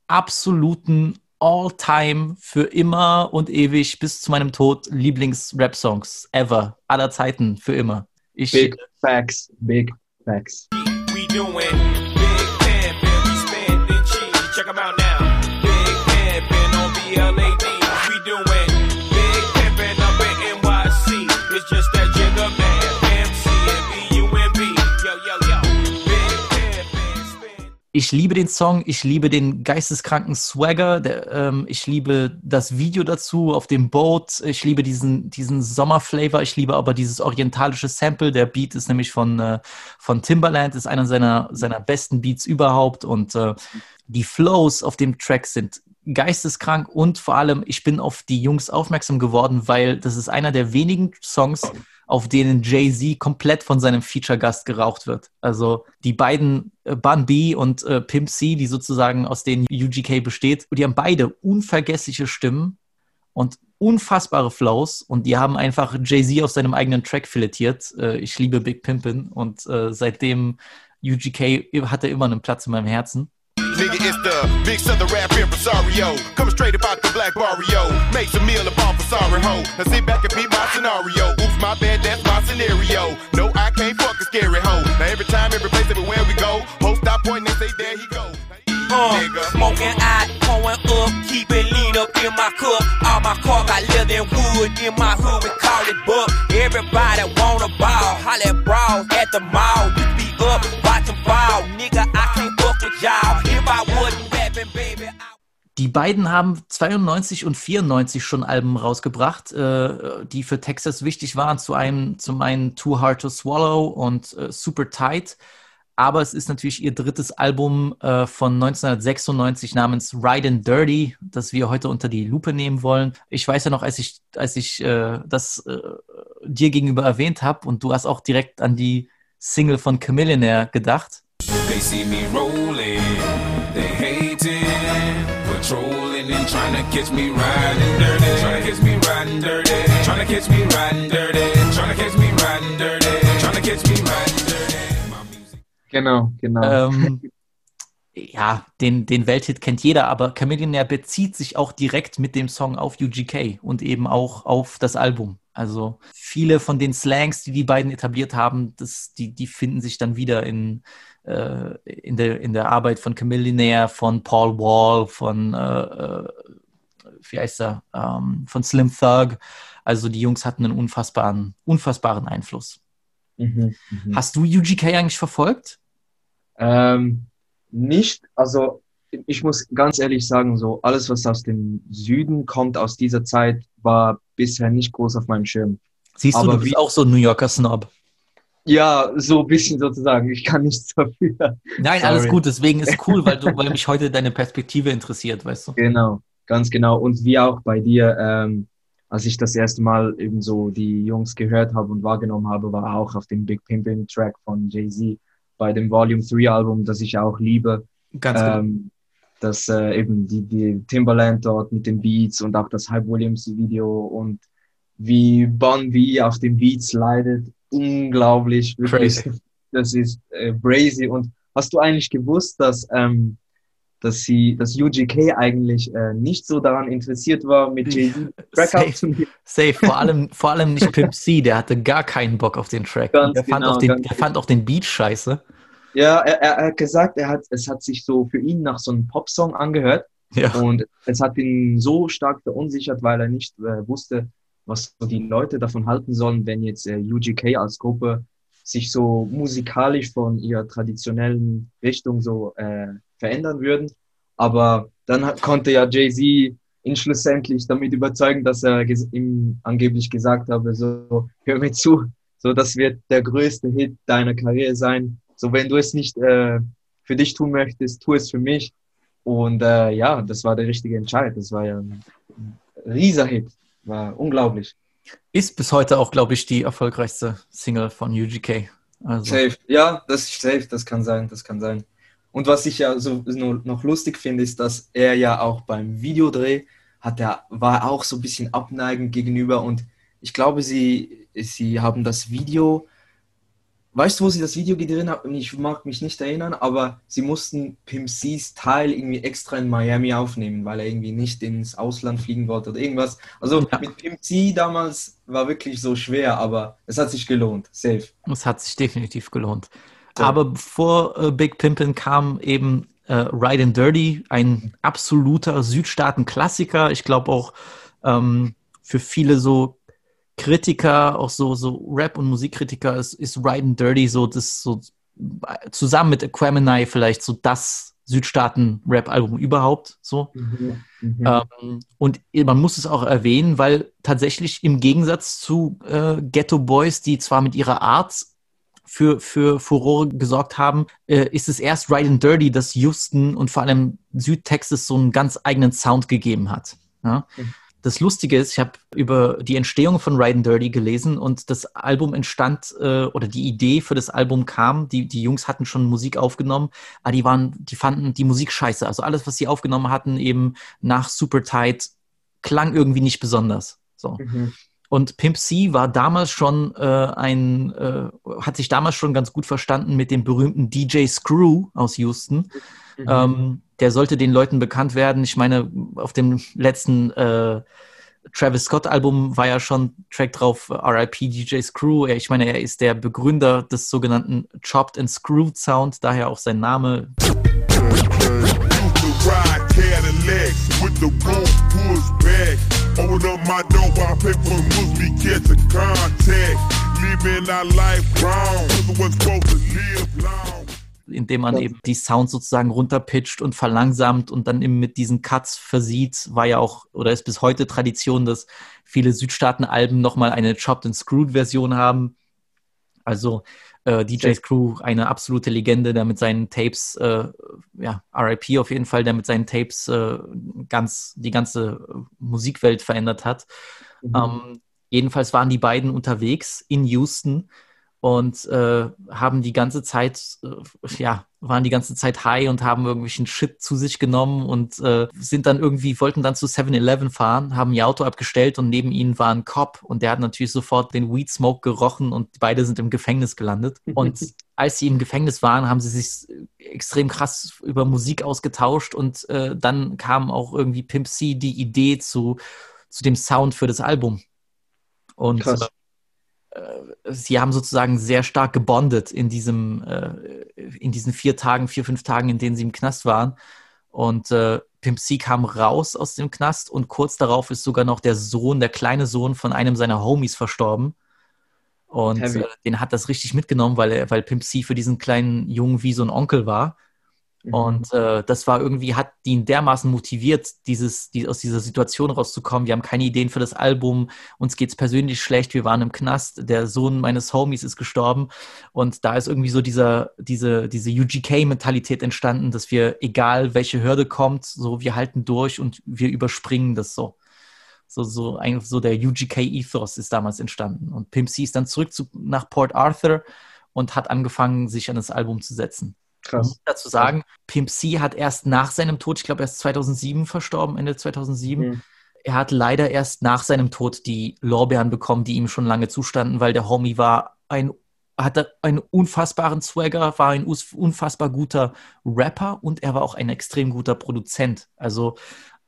absoluten All-Time für immer und ewig bis zu meinem Tod Lieblings-Rap-Songs ever, aller Zeiten, für immer. Ich, Big Facts, Big Facts. We doing ich liebe den Song, ich liebe den geisteskranken Swagger, der, ähm, ich liebe das Video dazu auf dem Boat, ich liebe diesen, diesen Sommerflavor, ich liebe aber dieses orientalische Sample. Der Beat ist nämlich von, äh, von Timbaland, ist einer seiner, seiner besten Beats überhaupt und äh, die Flows auf dem Track sind geisteskrank und vor allem, ich bin auf die Jungs aufmerksam geworden, weil das ist einer der wenigen Songs, auf denen Jay-Z komplett von seinem Feature-Gast geraucht wird. Also die beiden äh, Bun B und äh, Pimp C, die sozusagen aus denen UGK besteht, die haben beide unvergessliche Stimmen und unfassbare Flows und die haben einfach Jay-Z auf seinem eigenen Track filetiert. Äh, ich liebe Big Pimpin' und äh, seitdem UGK hat er immer einen Platz in meinem Herzen. Nigga, it's the big southern rap impresario. Coming straight about the black barrio. Makes a meal upon for sorry ho. Now sit back and be my scenario. Oops, my bad, that's my scenario. No, I can't fuck a scary hoe. Now every time, every place, everywhere we go, host stop pointing and say, there he go. Uh, Nigga. smoking out, pouring up, keep it lean up in my cup. All my car got leather and wood in my hood, we call it buck. Everybody wanna ball, holla at bras at the mall. Die beiden haben 92 und 94 schon Alben rausgebracht, äh, die für Texas wichtig waren. Zu einem, zum einen Too Hard to Swallow und äh, Super Tight. Aber es ist natürlich ihr drittes Album äh, von 1996 namens Ride and Dirty, das wir heute unter die Lupe nehmen wollen. Ich weiß ja noch, als ich, als ich äh, das äh, dir gegenüber erwähnt habe und du hast auch direkt an die Single von Chamillionaire gedacht. They see me rolling, they hating, patrolling and trying to catch me riding dirty, trying to catch me riding dirty, trying to catch me riding dirty, trying to catch me riding dirty, trying to catch me riding dirty. My music. Genau, genau. Ähm, ja, den, den Welthit kennt jeder, aber Chamillionaire bezieht sich auch direkt mit dem Song auf UGK und eben auch auf das Album. Also viele von den Slangs, die die beiden etabliert haben, das, die, die finden sich dann wieder in, äh, in, der, in der Arbeit von Chamillionaire, von Paul Wall, von, äh, äh, wie heißt er, ähm, von Slim Thug. Also die Jungs hatten einen unfassbaren, unfassbaren Einfluss. Mhm, mhm. Hast du UGK eigentlich verfolgt? Ähm, nicht, also ich muss ganz ehrlich sagen, so alles, was aus dem Süden kommt, aus dieser Zeit, war bisher nicht groß auf meinem Schirm. Siehst du, Aber du bist wie- auch so ein New Yorker Snob. Ja, so ein bisschen sozusagen. Ich kann nichts dafür. Nein, Sorry. alles gut, deswegen ist cool, weil, du, weil mich heute deine Perspektive interessiert, weißt du? Genau, ganz genau. Und wie auch bei dir, ähm, als ich das erste Mal eben so die Jungs gehört habe und wahrgenommen habe, war auch auf dem Big Pimpin' Track von Jay-Z bei dem Volume 3 Album, das ich auch liebe. Ganz genau. ähm, dass äh, eben die, die Timberland dort mit den Beats und auch das Hype Williams Video und wie Bon V auf den Beats leidet, unglaublich. Wirklich. Crazy. Das ist äh, crazy. Und hast du eigentlich gewusst, dass, ähm, dass sie, dass UGK eigentlich äh, nicht so daran interessiert war, mit Jay-Z Track aufzunehmen? Safe, vor allem, vor allem nicht Pimp C, der hatte gar keinen Bock auf den Track. Ganz der, fand genau, auch den, der fand auch den Beat scheiße. Ja, er, er er hat gesagt, er hat, es hat sich so für ihn nach so einem Popsong angehört. Ja. Und es hat ihn so stark verunsichert, weil er nicht äh, wusste, was so die Leute davon halten sollen, wenn jetzt äh, UGK als Gruppe sich so musikalisch von ihrer traditionellen Richtung so äh, verändern würden. Aber dann hat, konnte ja Jay-Z ihn schlussendlich damit überzeugen, dass er ges- ihm angeblich gesagt habe, so, hör mir zu, so, das wird der größte Hit deiner Karriere sein. So, wenn du es nicht äh, für dich tun möchtest, tu es für mich. Und äh, ja, das war der richtige Entscheid. Das war ja ein rieser Hit. War unglaublich. Ist bis heute auch, glaube ich, die erfolgreichste Single von UGK. Also, Safe. Ja, das ist safe, das kann sein, das kann sein. Und was ich ja so noch lustig finde, ist, dass er ja auch beim Videodreh hat er, war auch so ein bisschen abneigend gegenüber und ich glaube, sie, sie haben das Video, weißt du, wo sie das Video gedreht haben? Ich mag mich nicht erinnern, aber sie mussten Pimp C's Teil irgendwie extra in Miami aufnehmen, weil er irgendwie nicht ins Ausland fliegen wollte oder irgendwas. Also Ja. mit Pimp C damals war wirklich so schwer, aber es hat sich gelohnt. Safe. es hat sich definitiv gelohnt. Ja. Aber bevor äh, Big Pimpin kam eben äh, Ride and Dirty, ein absoluter Südstaaten-Klassiker. Ich glaube auch ähm, für viele so Kritiker, auch so, so Rap- und Musikkritiker, ist, ist Ride and Dirty so das so zusammen mit Aquemini vielleicht so das Südstaaten-Rap-Album überhaupt. So. Mhm. Ähm, und man muss es auch erwähnen, weil tatsächlich im Gegensatz zu äh, Ghetto Boys, die zwar mit ihrer Art für, für Furore gesorgt haben, äh, ist es erst Ride and Dirty, das Houston und vor allem Südtexas so einen ganz eigenen Sound gegeben hat. Ja? Mhm. Das Lustige ist, ich habe über die Entstehung von Ride and Dirty gelesen und das Album entstand äh, oder die Idee für das Album kam. Die, die Jungs hatten schon Musik aufgenommen, aber die waren, die fanden die Musik scheiße. Also alles, was sie aufgenommen hatten, eben nach Super Tight, klang irgendwie nicht besonders. So. Mhm. Und Pimp C war damals schon äh, ein, äh, hat sich damals schon ganz gut verstanden mit dem berühmten DJ Screw aus Houston. Mhm. Ähm, der sollte den Leuten bekannt werden. Ich meine, auf dem letzten äh, Travis Scott Album war ja schon Track drauf, äh, RIP DJ Screw. Er, ich meine, er ist der Begründer des sogenannten Chopped and Screwed Sound, daher auch sein Name. Living our life wrong, cause it was supposed to live long. Indem man eben die Sounds sozusagen runterpitcht und verlangsamt und dann eben mit diesen Cuts versieht, war ja auch oder ist bis heute Tradition, dass viele Südstaaten-Alben nochmal eine Chopped and Screwed Version haben. Also äh, DJ Screw, eine absolute Legende, der mit seinen Tapes, äh, ja, RIP auf jeden Fall, der mit seinen Tapes äh, ganz die ganze Musikwelt verändert hat. Mhm. Ähm, jedenfalls waren die beiden unterwegs in Houston und äh, haben die ganze Zeit, äh, ja, waren die ganze Zeit high und haben irgendwelchen Shit zu sich genommen und äh, sind dann irgendwie, wollten dann zu 7-Eleven fahren, haben ihr Auto abgestellt und neben ihnen war ein Cop und der hat natürlich sofort den Weed Smoke gerochen und beide sind im Gefängnis gelandet. Und als sie im Gefängnis waren, haben sie sich extrem krass über Musik ausgetauscht und äh, dann kam auch irgendwie Pimp C die Idee zu, zu dem Sound für das Album. Und Krass. Äh, sie haben sozusagen sehr stark gebondet in diesem, äh, in diesen vier Tagen, vier, fünf Tagen, in denen sie im Knast waren. Und äh, Pimp C kam raus aus dem Knast und kurz darauf ist sogar noch der Sohn, der kleine Sohn von einem seiner Homies verstorben. Und äh, den hat das richtig mitgenommen, weil er, weil Pimp C für diesen kleinen Jungen wie so ein Onkel war. Mhm. Und äh, das war irgendwie, hat ihn dermaßen motiviert, dieses, die, aus dieser Situation rauszukommen. Wir haben keine Ideen für das Album, uns geht's persönlich schlecht, wir waren im Knast, der Sohn meines Homies ist gestorben. Und da ist irgendwie so dieser, diese, diese UGK-Mentalität entstanden, dass wir, egal welche Hürde kommt, so wir halten durch und wir überspringen das so. So, so, ein, so der UGK-Ethos ist damals entstanden. Und Pimp C ist dann zurück zu, nach Port Arthur und hat angefangen, sich an das Album zu setzen. Krass. muss dazu sagen, Pimp C hat erst nach seinem Tod, ich glaube erst 2007 verstorben, Ende 2007. Mhm. Er hat leider erst nach seinem Tod die Lorbeeren bekommen, die ihm schon lange zustanden, weil der Homie war ein hatte einen unfassbaren Swagger, war ein unfassbar guter Rapper und er war auch ein extrem guter Produzent. Also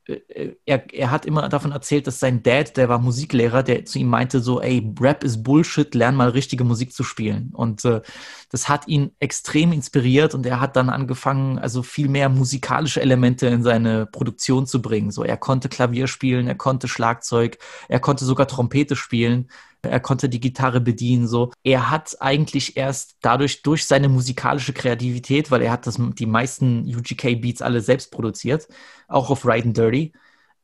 er, er hat immer davon erzählt, dass sein Dad, der war Musiklehrer, der zu ihm meinte so, ey, Rap ist Bullshit, lern mal richtige Musik zu spielen. Und äh, das hat ihn extrem inspiriert und er hat dann angefangen, also viel mehr musikalische Elemente in seine Produktion zu bringen. So, er konnte Klavier spielen, er konnte Schlagzeug, er konnte sogar Trompete spielen. Er konnte die Gitarre bedienen, so. Er hat eigentlich erst dadurch, durch seine musikalische Kreativität, weil er hat das, die meisten UGK-Beats alle selbst produziert, auch auf Ride and Dirty,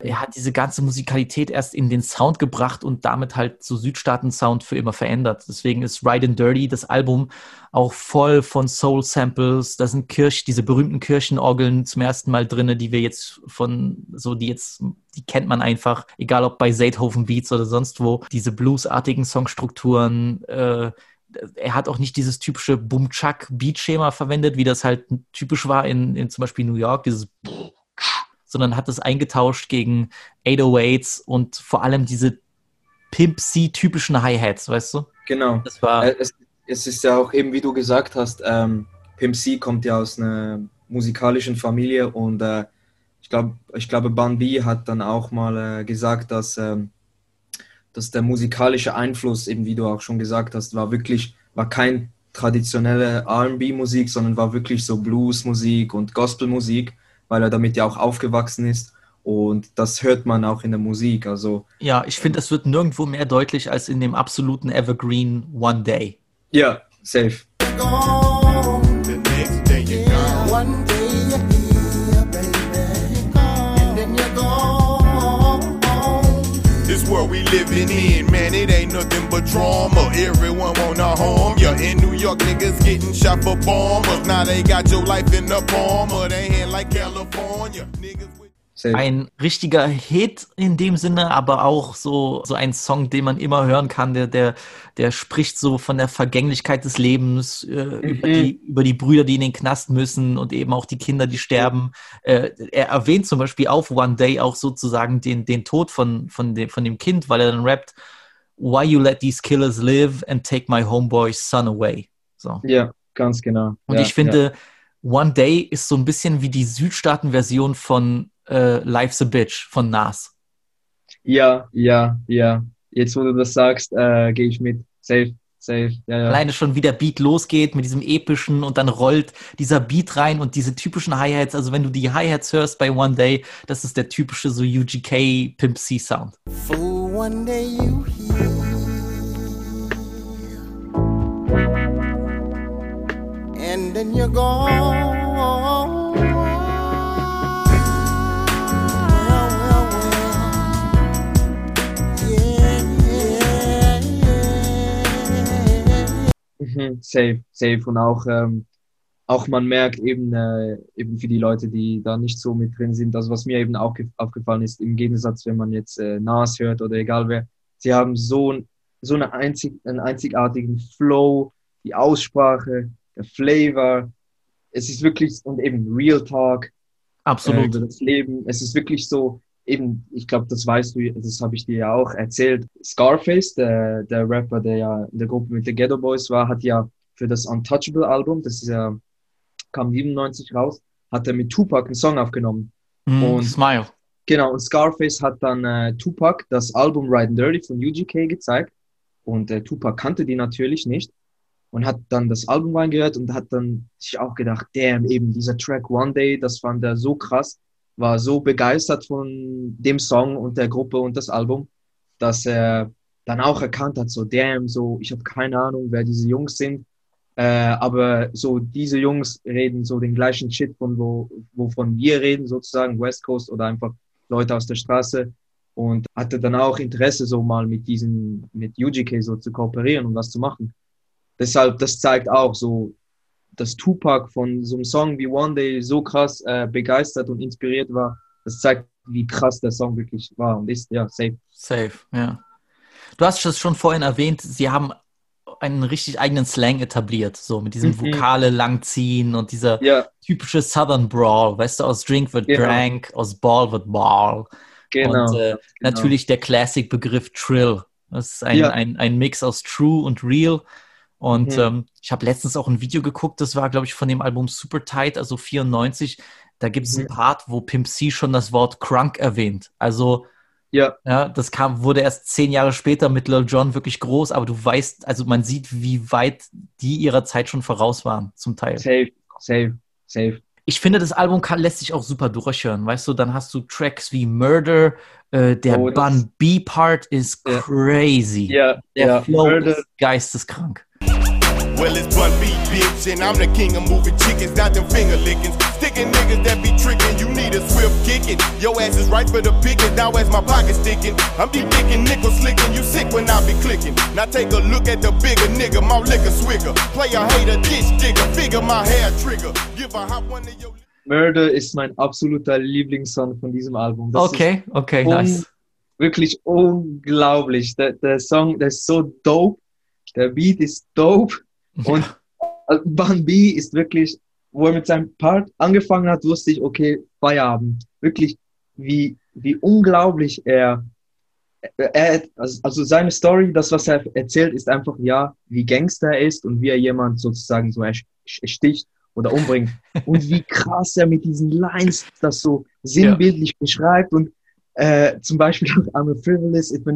er hat diese ganze Musikalität erst in den Sound gebracht und damit halt so Südstaaten-Sound für immer verändert. Deswegen ist Ride and Dirty, das Album, auch voll von Soul-Samples. Da sind Kirch, diese berühmten Kirchenorgeln zum ersten Mal drinne, die wir jetzt von, so die jetzt, die kennt man einfach, egal ob bei Seidhofen Beats oder sonst wo. Diese bluesartigen Songstrukturen, äh, er hat auch nicht dieses typische Boom-Chuck-Beat-Schema verwendet, wie das halt typisch war in, in zum Beispiel New York, dieses sondern hat es eingetauscht gegen 808s und vor allem diese Pimp C-typischen Hi-Hats, weißt du? Genau. Das war Äh, es, es ist ja auch eben, wie du gesagt hast, ähm, Pimp C kommt ja aus einer musikalischen Familie und äh, ich glaube, ich glaube, Bun B hat dann auch mal äh, gesagt, dass, ähm, dass der musikalische Einfluss, eben wie du auch schon gesagt hast, war wirklich, war kein traditionelle RB-Musik, sondern war wirklich so Blues-Musik und Gospel-Musik, weil er damit ja auch aufgewachsen ist. Und das hört man auch in der Musik. Also Ja, ich finde, das wird nirgendwo mehr deutlich als in dem absoluten Evergreen One Day. ja, safe. We living in, man, it ain't nothing but drama. Everyone wanna harm ya. In New York, niggas getting shot for bombers. Now they got your life in the palm of their hand like California. Niggas safe. Ein richtiger Hit in dem Sinne, aber auch so, so ein Song, den man immer hören kann, der, der, der spricht so von der Vergänglichkeit des Lebens, äh, über, die, über die Brüder, die in den Knast müssen und eben auch die Kinder, die sterben. Äh, er erwähnt zum Beispiel auf One Day auch sozusagen den, den Tod von, von, dem, von dem Kind, weil er dann rappt, Why you let these killers live and take my homeboy's son away. So. Ja, ganz genau. Und ja, ich finde, One Day ist so ein bisschen wie die Südstaaten-Version von äh, Life's a Bitch von Nas. Ja, ja, ja. Jetzt, wo du das sagst, äh, gehe ich mit. Safe, safe. Ja, ja. Alleine schon, wie der Beat losgeht mit diesem epischen und dann rollt dieser Beat rein und diese typischen Hi-Hats. Also wenn du die Hi-Hats hörst bei One Day, das ist der typische so UGK Pimp C Sound. Fool, one day you here, and then you're gone. Mhm, safe, safe. Und auch, ähm, auch man merkt eben, äh, eben für die Leute, die da nicht so mit drin sind, also was mir eben auch ge- aufgefallen ist, im Gegensatz, wenn man jetzt äh, Nas hört oder egal wer, sie haben so, so eine einzig, einen einzigartigen Flow, die Aussprache, der Flavor. Es ist wirklich, und eben Real Talk, äh, Absolut. über das Leben. Es ist wirklich so, eben, ich glaube, das weißt du, das habe ich dir ja auch erzählt. Scarface, der, der Rapper, der ja in der Gruppe mit den Ghetto Boys war, hat ja für das Untouchable Album, das ist ja, kam 97 raus, hat er mit Tupac einen Song aufgenommen. Mm, Und- Smile. Genau, und Scarface hat dann äh, Tupac das Album Ride and Dirty von UGK gezeigt. Und äh, Tupac kannte die natürlich nicht. Und hat dann das Album reingehört und hat dann sich auch gedacht, damn, eben dieser Track One Day, das fand er so krass, war so begeistert von dem Song und der Gruppe und das Album, dass er dann auch erkannt hat, so damn, so ich habe keine Ahnung, wer diese Jungs sind, äh, aber so diese Jungs reden so den gleichen Shit, von wo, wovon wir reden, sozusagen West Coast oder einfach Leute aus der Straße und hatte dann auch Interesse, so mal mit diesen, mit UGK so zu kooperieren und was zu machen. Deshalb, das zeigt auch so, dass Tupac von so einem Song wie One Day so krass äh, begeistert und inspiriert war. Das zeigt, wie krass der Song wirklich war und ist, ja, safe. Safe, ja. Du hast es schon vorhin erwähnt, sie haben einen richtig eigenen Slang etabliert, so mit diesem Mhm. Vokale langziehen und dieser Ja, typische Southern Brawl, weißt du, aus Drink wird Genau. Drank, aus Ball wird Ball. genau. Und äh, genau. natürlich der Classic-Begriff Trill. Das ist ein, Ja. ein, ein Mix aus True und Real. Und Mhm. ähm, ich habe letztens auch ein Video geguckt, das war, glaube ich, von dem Album Super Tight, also 94. Da gibt es einen Mhm. Part, wo Pimp C schon das Wort Crunk erwähnt. Also, Ja, ja, das kam, wurde erst zehn Jahre später mit Lil Jon wirklich groß, aber du weißt, also man sieht, wie weit die ihrer Zeit schon voraus waren, zum Teil. safe, safe, safe. Ich finde, das Album kann, lässt sich auch super durchhören. Weißt du, dann hast du Tracks wie Murder, äh, der Oh, Bun B-Part ist Ja. crazy. Ja, Der ja, Flow Murder, ist geisteskrank. Well, it's Bun B, bitch, and I'm the king of moving chickens, not them finger lickings. Sticking niggas that be tricking, you need a swift kicking. Your ass is right for the picking, now as my pocket sticking. I'm be kicking nickel slicking, you sick when I be clicking. Now take a look at the bigger nigga, my liquor swigger. Player hater, ditch digger, figure my hair trigger. Give a hot one to your Murder ist mein absoluter Lieblingssong von diesem Album. Das Okay, okay, un- nice. Wirklich unglaublich. Der, der Song, der ist so dope. Der Beat ist dope. Und äh, Bun B ist wirklich, wo er mit seinem Part angefangen hat, wusste ich, okay, Feierabend. Wirklich, wie, wie unglaublich er, er also, also seine Story, das, was er erzählt, ist einfach, ja, wie Gangster er ist und wie er jemand sozusagen so ersticht oder umbringt. und wie krass er mit diesen Lines das so sinnbildlich beschreibt und äh, zum Beispiel I'm a frivolous, if, a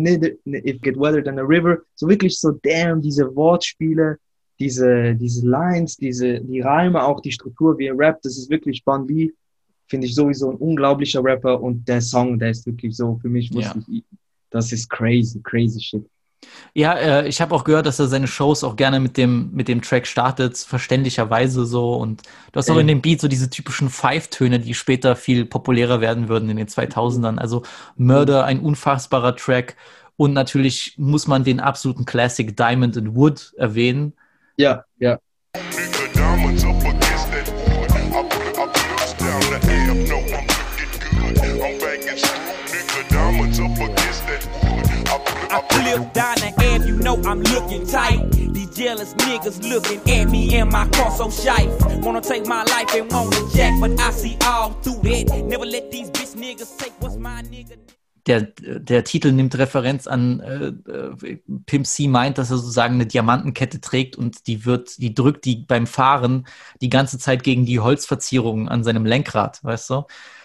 if get wetter than a river. So wirklich so, damn, diese Wortspiele, diese, diese Lines, diese, die Reime, auch die Struktur, wie er rappt, das ist wirklich Bun B, finde ich sowieso ein unglaublicher Rapper und der Song, der ist wirklich so, für mich Ja. wusste ich, das ist crazy, crazy shit. Ja, äh, ich habe auch gehört, dass er seine Shows auch gerne mit dem, mit dem Track startet, verständlicherweise so. Und du hast auch Ja. in dem Beat so diese typischen Five-Töne, die später viel populärer werden würden in den 2000ern. Also Murder, ein unfassbarer Track. Und natürlich muss man den absoluten Classic Diamond and Wood erwähnen. Ja, ja. Diamonds up against that wood. I put, I put us down the half. No, I'm looking good. I'm banging screw, nigga. Diamonds up against that wood. I put, I flip down the Ave, you know I'm looking tight. These jealous niggas looking at me and my car so shy. Wanna take my life and want to jack, but I see all through that. Never let these bitch niggas take what's my nigga. Der, der Titel nimmt Referenz an äh, äh, Pimp C meint, dass er sozusagen eine Diamantenkette trägt und die wird, die drückt die beim Fahren die ganze Zeit gegen die Holzverzierungen an seinem Lenkrad, weißt du?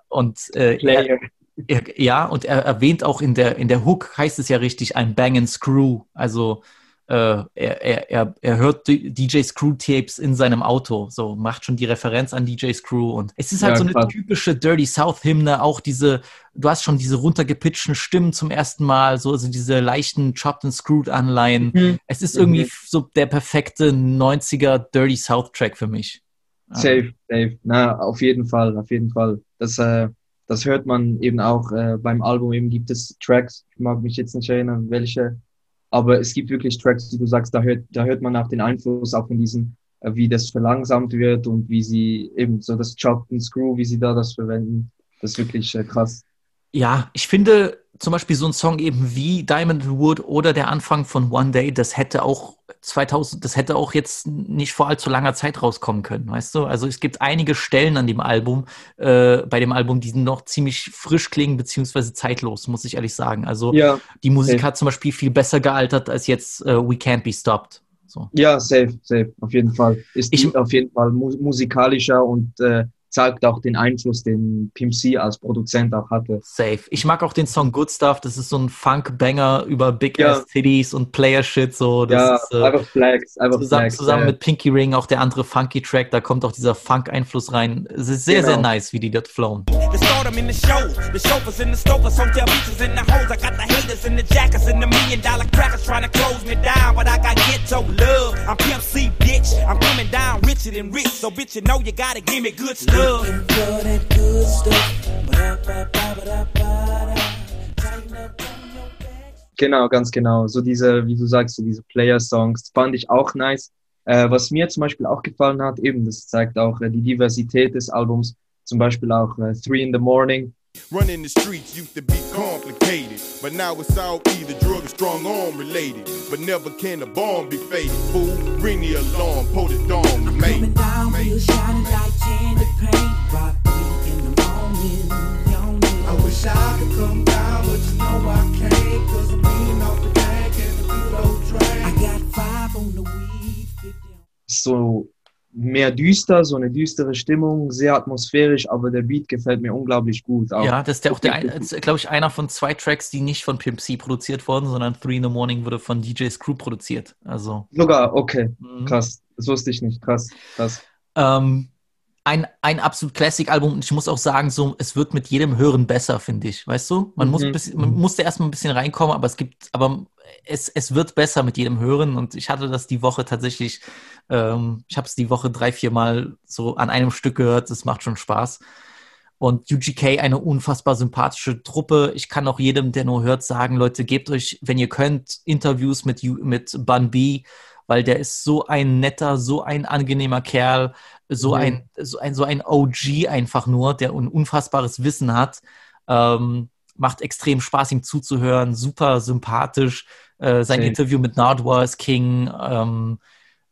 Und äh, er, er, ja, und er erwähnt auch in der in der Hook heißt es ja richtig ein Bang and Screw, also er, er, er, er hört DJ Screw Tapes in seinem Auto, so macht schon die Referenz an DJ Screw und es ist halt Ja, so eine krass. typische Dirty South Hymne, auch diese, du hast schon diese runtergepitchten Stimmen zum ersten Mal, so also diese leichten Chopped and Screwed Anleihen. Mhm. Es ist irgendwie Mhm. so der perfekte 90er Dirty South Track für mich. Safe, safe. Na, auf jeden Fall, auf jeden Fall. Das, äh, das hört man eben auch äh, beim Album. Eben gibt es Tracks, ich mag mich jetzt nicht erinnern, welche, aber es gibt wirklich Tracks, die du sagst, da hört, da hört man auch den Einfluss auch von diesen, äh, wie das verlangsamt wird und wie sie eben so das Chop and Screw, wie sie da das verwenden. Das ist wirklich äh, krass. Ja, ich finde zum Beispiel so ein Song eben wie Diamond Wood oder der Anfang von One Day, das hätte auch 2000, das hätte auch jetzt nicht vor allzu langer Zeit rauskommen können, weißt du? Also es gibt einige Stellen an dem Album, äh, bei dem Album, die noch ziemlich frisch klingen, beziehungsweise zeitlos, muss ich ehrlich sagen. Also Ja, die Musik safe. hat zum Beispiel viel besser gealtert als jetzt äh, We Can't Be Stopped. So. Ja, safe, safe, auf jeden Fall. Ist Ich- auf jeden Fall mu musikalischer und äh, zeigt auch den Einfluss, den Pimp C als Produzent auch hatte. Safe. Ich mag auch den Song Good Stuff. Das ist so ein Funk-Banger über Big Ja. Ass Titties und Player-Shit. So. Das ja, ist, äh, einfach Flags, einfach zusammen, Flags. zusammen äh, mit Pinky Ring auch der andere funky Track, da kommt auch dieser Funk-Einfluss rein. Es ist sehr, Genau. sehr nice, wie die dort flowen. The stardom in the shows, the chauffeurs in the stokers, hotel beaches in the hoes. I got the haters and the jackers and the million dollar crackers trying to close me down, but I got ghetto love. I'm Pimp C, bitch. I'm coming down richer than rich, so bitch, you know you gotta give me good stuff. Genau, ganz genau. So diese, wie du sagst, so diese Player-Songs fand ich auch nice. Äh, was mir zum Beispiel auch gefallen hat, eben, das zeigt auch äh, die Diversität des Albums. Zum Beispiel auch äh, Three in the Morning. Running the streets used to be complicated, but now it's all either drug or strong arm related. But never can a bomb be faded. Fool, ring the alarm, pull the dawn, we made it. I wish I could come down, but you know I can't. Cause I'm leaning off the bank and the good old. I got five on the weed, So mehr düster, so eine düstere Stimmung, sehr atmosphärisch, aber der Beat gefällt mir unglaublich gut. Auch. Ja, das ist der auch der, glaube ich, einer von zwei Tracks, die nicht von Pimp C produziert wurden, sondern Three in the Morning wurde von DJ Screw produziert. Also Sogar, okay, Mhm. krass. Das wusste ich nicht, krass, krass. Ähm, ein, ein absolut Classic-Album und ich muss auch sagen, so, es wird mit jedem Hören besser, finde ich. Weißt du? Man, muss Mhm. bisschen, man musste erstmal ein bisschen reinkommen, aber es gibt, aber es, es wird besser mit jedem Hören und ich hatte das die Woche tatsächlich, ähm, ich habe es die Woche drei, vier Mal so an einem Stück gehört, das macht schon Spaß. Und UGK, eine unfassbar sympathische Truppe. Ich kann auch jedem, der nur hört, sagen, Leute, gebt euch, wenn ihr könnt, Interviews mit, U- mit Bun B, weil der ist so ein netter, so ein angenehmer Kerl, so, Mhm. ein, so, ein, so ein OG einfach nur, der ein unfassbares Wissen hat. Ähm, macht extrem Spaß, ihm zuzuhören, super sympathisch. Äh, sein Safe. Interview mit Nardwar ist King. Ähm,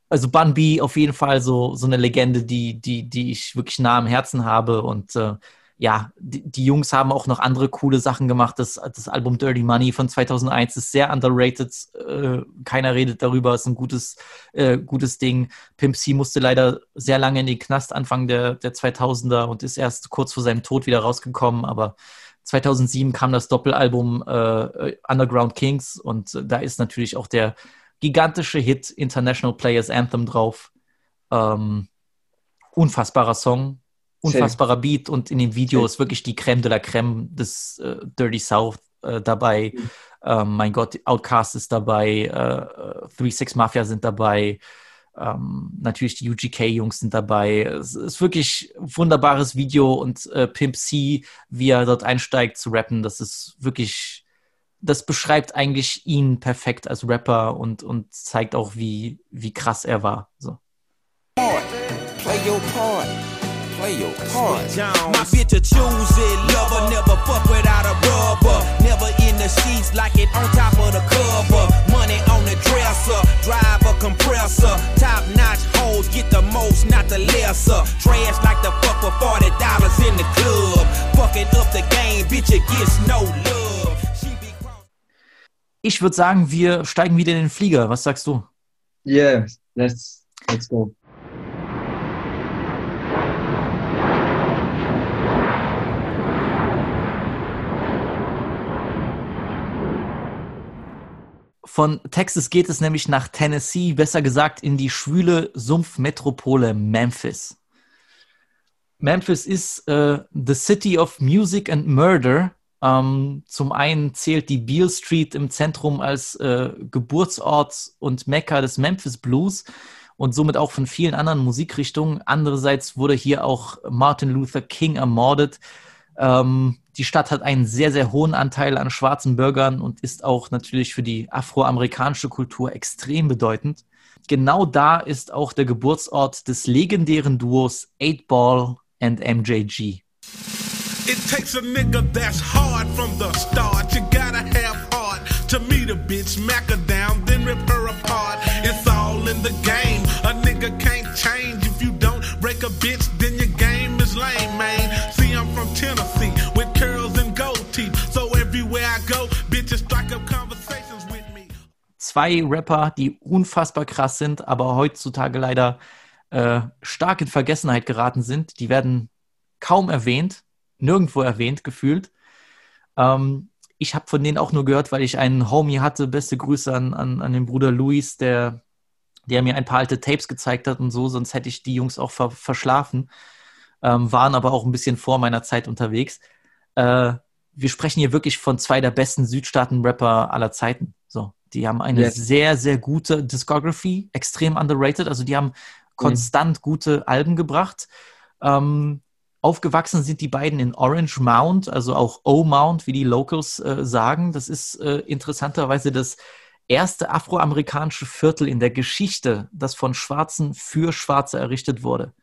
also Bun B auf jeden Fall so, so eine Legende, die, die, die ich wirklich nah am Herzen habe. Und äh, ja, die, die Jungs haben auch noch andere coole Sachen gemacht. Das, das Album Dirty Money von 2001 ist sehr underrated. Äh, keiner redet darüber, ist ein gutes, äh, gutes Ding. Pimp C musste leider sehr lange in den Knast Anfang der, der 2000er und ist erst kurz vor seinem Tod wieder rausgekommen. Aber 2007 kam das Doppelalbum äh, Underground Kings und äh, da ist natürlich auch der gigantische Hit International Players Anthem drauf. Ähm, unfassbarer Song, unfassbarer Beat und in dem Video ist wirklich die Creme de la Creme des äh, Dirty South äh, dabei. Ähm, mein Gott, Outcast ist dabei, äh, Three Six Mafia sind dabei, ähm, natürlich die UGK-Jungs sind dabei. Es ist wirklich ein wunderbares Video und äh, Pimp C, wie er dort einsteigt zu rappen, das ist wirklich, das beschreibt eigentlich ihn perfekt als Rapper und, und zeigt auch, wie, wie krass er war. So. Play your part. Play your part. My bitch a choose it, lover. Never fuck without a rubber. Never in the sheets like it on top of the cover. Money on the dresser, drive a compressor. Top notch hoes get the most, not the lesser. Trash like the fuck for forty dollars in the club. Fucking up the game, bitch, it gets no love. She be Ich würde sagen, wir steigen wieder in den Flieger. Was sagst du? Yeah, let's let's go. Von Texas geht es nämlich nach Tennessee, besser gesagt in die schwüle Sumpfmetropole Memphis. Memphis ist äh, the city of music and murder. Ähm, zum einen zählt die Beale Street im Zentrum als äh, Geburtsort und Mekka des Memphis Blues und somit auch von vielen anderen Musikrichtungen. Andererseits wurde hier auch Martin Luther King ermordet. Ähm, die Stadt hat einen sehr, sehr hohen Anteil an schwarzen Bürgern und ist auch natürlich für die afroamerikanische Kultur extrem bedeutend. Genau da ist auch der Geburtsort des legendären Duos 8 Ball and MJG. It takes a nigga that's hard from the start. You gotta have heart to meet a bitch, smack her down, then rip her apart. It's all in the game. A nigga can't change if you don't break a bitch, Zwei Rapper, die unfassbar krass sind, aber heutzutage leider äh, stark in Vergessenheit geraten sind. Die werden kaum erwähnt, nirgendwo erwähnt, gefühlt. Ähm, ich habe von denen auch nur gehört, weil ich einen Homie hatte. Beste Grüße an, an, an den Bruder Luis, der, der mir ein paar alte Tapes gezeigt hat und so, sonst hätte ich die Jungs auch ver verschlafen. Ähm, waren aber auch ein bisschen vor meiner Zeit unterwegs. Äh, wir sprechen hier wirklich von zwei der besten Südstaaten-Rapper aller Zeiten. Die haben eine Yes. sehr, sehr gute Discography, extrem underrated. Also die haben konstant gute Alben gebracht. Ähm, aufgewachsen sind die beiden in Orange Mound, also auch O-Mount, wie die Locals äh, sagen. Das ist äh, interessanterweise das erste afroamerikanische Viertel in der Geschichte, das von Schwarzen für Schwarze errichtet wurde.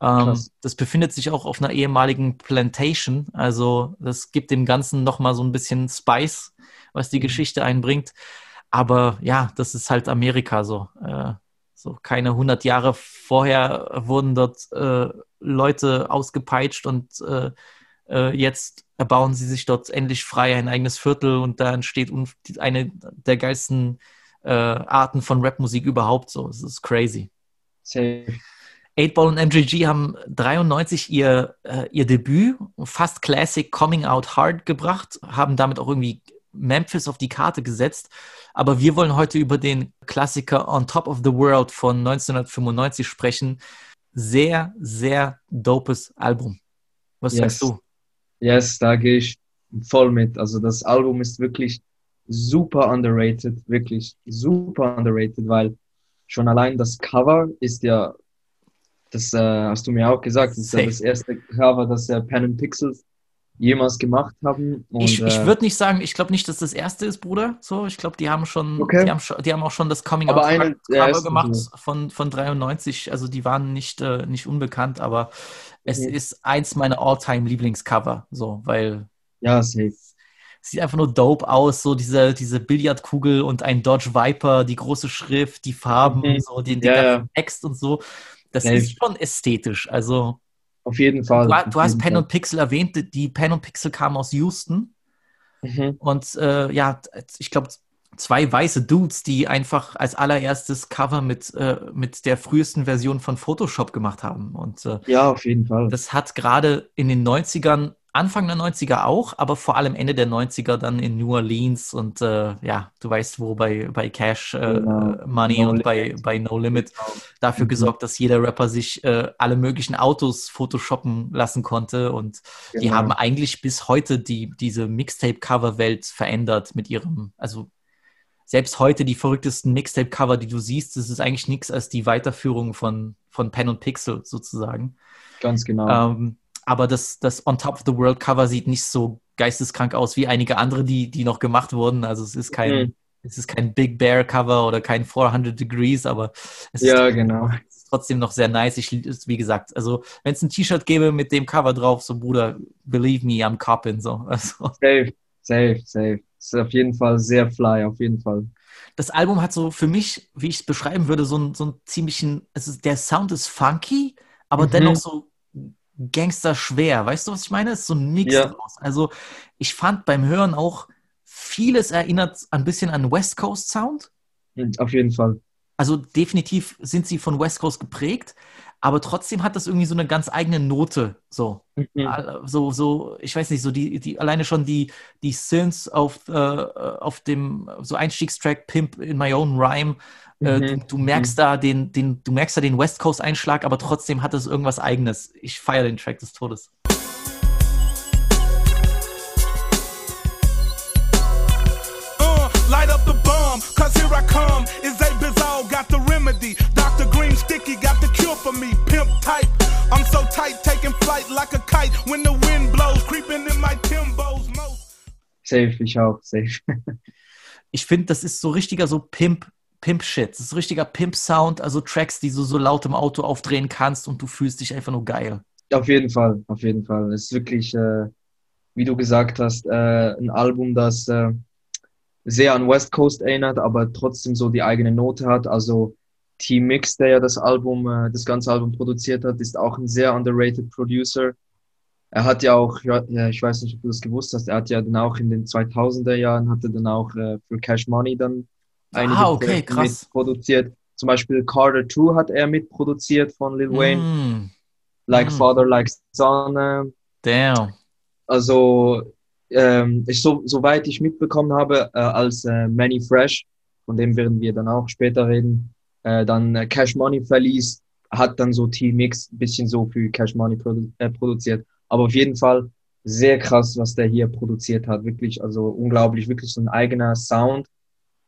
Ähm, das befindet sich auch auf einer ehemaligen Plantation. Also das gibt dem Ganzen nochmal so ein bisschen Spice, was die Geschichte einbringt. Aber ja, das ist halt Amerika so. Äh, so keine 100 Jahre vorher wurden dort äh, Leute ausgepeitscht und äh, jetzt erbauen sie sich dort endlich frei ein eigenes Viertel und da entsteht eine der geilsten Arten von Rapmusik überhaupt so. Es ist crazy. Safe. 8-Ball und MJG haben 93 ihr, äh, ihr Debüt, fast Classic Coming Out Hard gebracht, haben damit auch irgendwie Memphis auf die Karte gesetzt. Aber wir wollen heute über den Klassiker On Top of the World von 1995 sprechen. sehr, sehr dopes Album. Was Yes. sagst du? Yes, da gehe ich voll mit. Also das Album ist wirklich super underrated, wirklich super underrated, weil schon allein das Cover ist ja, das äh, hast du mir auch gesagt, das ist ja das erste Cover, das ja Pen and Pixels jemals gemacht haben. Und, Ich, ich äh, würde nicht sagen, ich glaube nicht, dass das erste ist, Bruder. So, ich glaube, die haben schon, Okay. die haben die haben auch schon das Coming Aber Out eine Cover gemacht so. von, von 93. Also die waren nicht, äh, nicht unbekannt, aber es Mhm. ist eins meiner All-Time Lieblingscover. So, weil ja, safe. sieht einfach nur dope aus, so diese, diese Billardkugel und ein Dodge Viper, die große Schrift, die Farben, Mhm. so den, den Ja, ganzen ja. Text und so. Das Safe. ist schon ästhetisch. Also Auf jeden Fall. du, du hast Pen Fall. und Pixel erwähnt, die- die Pen und Pixel kamen aus Houston. Mhm. Und äh, ja, ich glaube, zwei weiße Dudes, die einfach als allererstes Cover mit, äh, mit der frühesten Version von Photoshop gemacht haben. Und äh, Ja, auf jeden Fall. das hat gerade in den 90ern, Anfang der 90er auch, aber vor allem Ende der 90er dann in New Orleans und äh, ja, du weißt wo, bei, bei Cash äh, Genau. Money No und bei, Limit. bei No Limit dafür Mhm. gesorgt, dass jeder Rapper sich äh, alle möglichen Autos photoshoppen lassen konnte und die Genau. haben eigentlich bis heute die, diese Mixtape-Cover-Welt verändert mit ihrem, also selbst heute die verrücktesten Mixtape-Cover, die du siehst, das ist eigentlich nichts als die Weiterführung von, von Pen und Pixel sozusagen. Ganz genau. Ähm, aber das, das On Top of the World Cover sieht nicht so geisteskrank aus wie einige andere, die, die noch gemacht wurden. Also es ist kein, Mhm. es ist kein Big Bear Cover oder kein 400 Degrees, aber es Ja, ist, genau. ist trotzdem noch sehr nice. Ich, wie gesagt, also wenn es ein T-Shirt gäbe mit dem Cover drauf, so Bruder, believe me, I'm copping, so. Also, Safe, safe, safe. Ist auf jeden Fall sehr fly, auf jeden Fall. das Album hat so für mich, wie ich es beschreiben würde, so einen, so einen ziemlichen, ist, der Sound ist funky, aber Mhm. dennoch so Gangster schwer. Weißt du, was ich meine? Ist so ein Mix Ja. draus. Also ich fand beim Hören auch vieles erinnert ein bisschen an West Coast Sound. Mhm, Auf jeden Fall. Also definitiv sind sie von West Coast geprägt, aber trotzdem hat das irgendwie so eine ganz eigene Note. So, Mhm. So, so, ich weiß nicht, so die, die alleine schon die, die Synths auf, äh, auf dem so Einstiegstrack Pimp in My Own Rhyme. Äh, Mhm. du, du merkst da den, den, du merkst da den West Coast Einschlag, aber trotzdem hat es irgendwas Eigenes. Ich feiere den Track des Todes. Uh, light up the bomb, cause here I come. Is a bizarre, got the remedy. Dr. Green Sticky got the cure for me. Pimp type. I'm so tight, taking flight like a kite. When the wind blows, creeping in my Timbos. Most Safe, ich auch, safe. Ich finde, das ist so richtiger so Pimp, Pimp-Shit. Das ist richtiger Pimp-Sound, also Tracks, die du so laut im Auto aufdrehen kannst und du fühlst dich einfach nur geil. Auf jeden Fall, auf jeden Fall. Es ist wirklich, äh, wie du gesagt hast, äh, ein Album, das äh, sehr an West Coast erinnert, aber trotzdem so die eigene Note hat. Also T-Mix, der ja das Album, äh, das ganze Album produziert hat, ist auch ein sehr underrated Producer. Er hat ja auch, ja, ich weiß nicht, ob du das gewusst hast, er hat ja dann auch in den 2000er Jahren, hatte dann auch äh, für Cash Money dann einige Ah, okay, krass. mitproduziert. Zum Beispiel Carter 2 hat er mitproduziert von Lil Wayne. Mm, Like Mm. Father, Like Son. Äh, damn. also, ähm, ich, so, soweit ich mitbekommen habe, äh, als äh, Manny Fresh, von dem werden wir dann auch später reden, äh, dann äh, Cash Money verließ, hat dann so T-Mix ein bisschen so für Cash Money produ äh, produziert. Aber auf jeden Fall sehr krass, was der hier produziert hat. Wirklich, also unglaublich, wirklich so ein eigener Sound,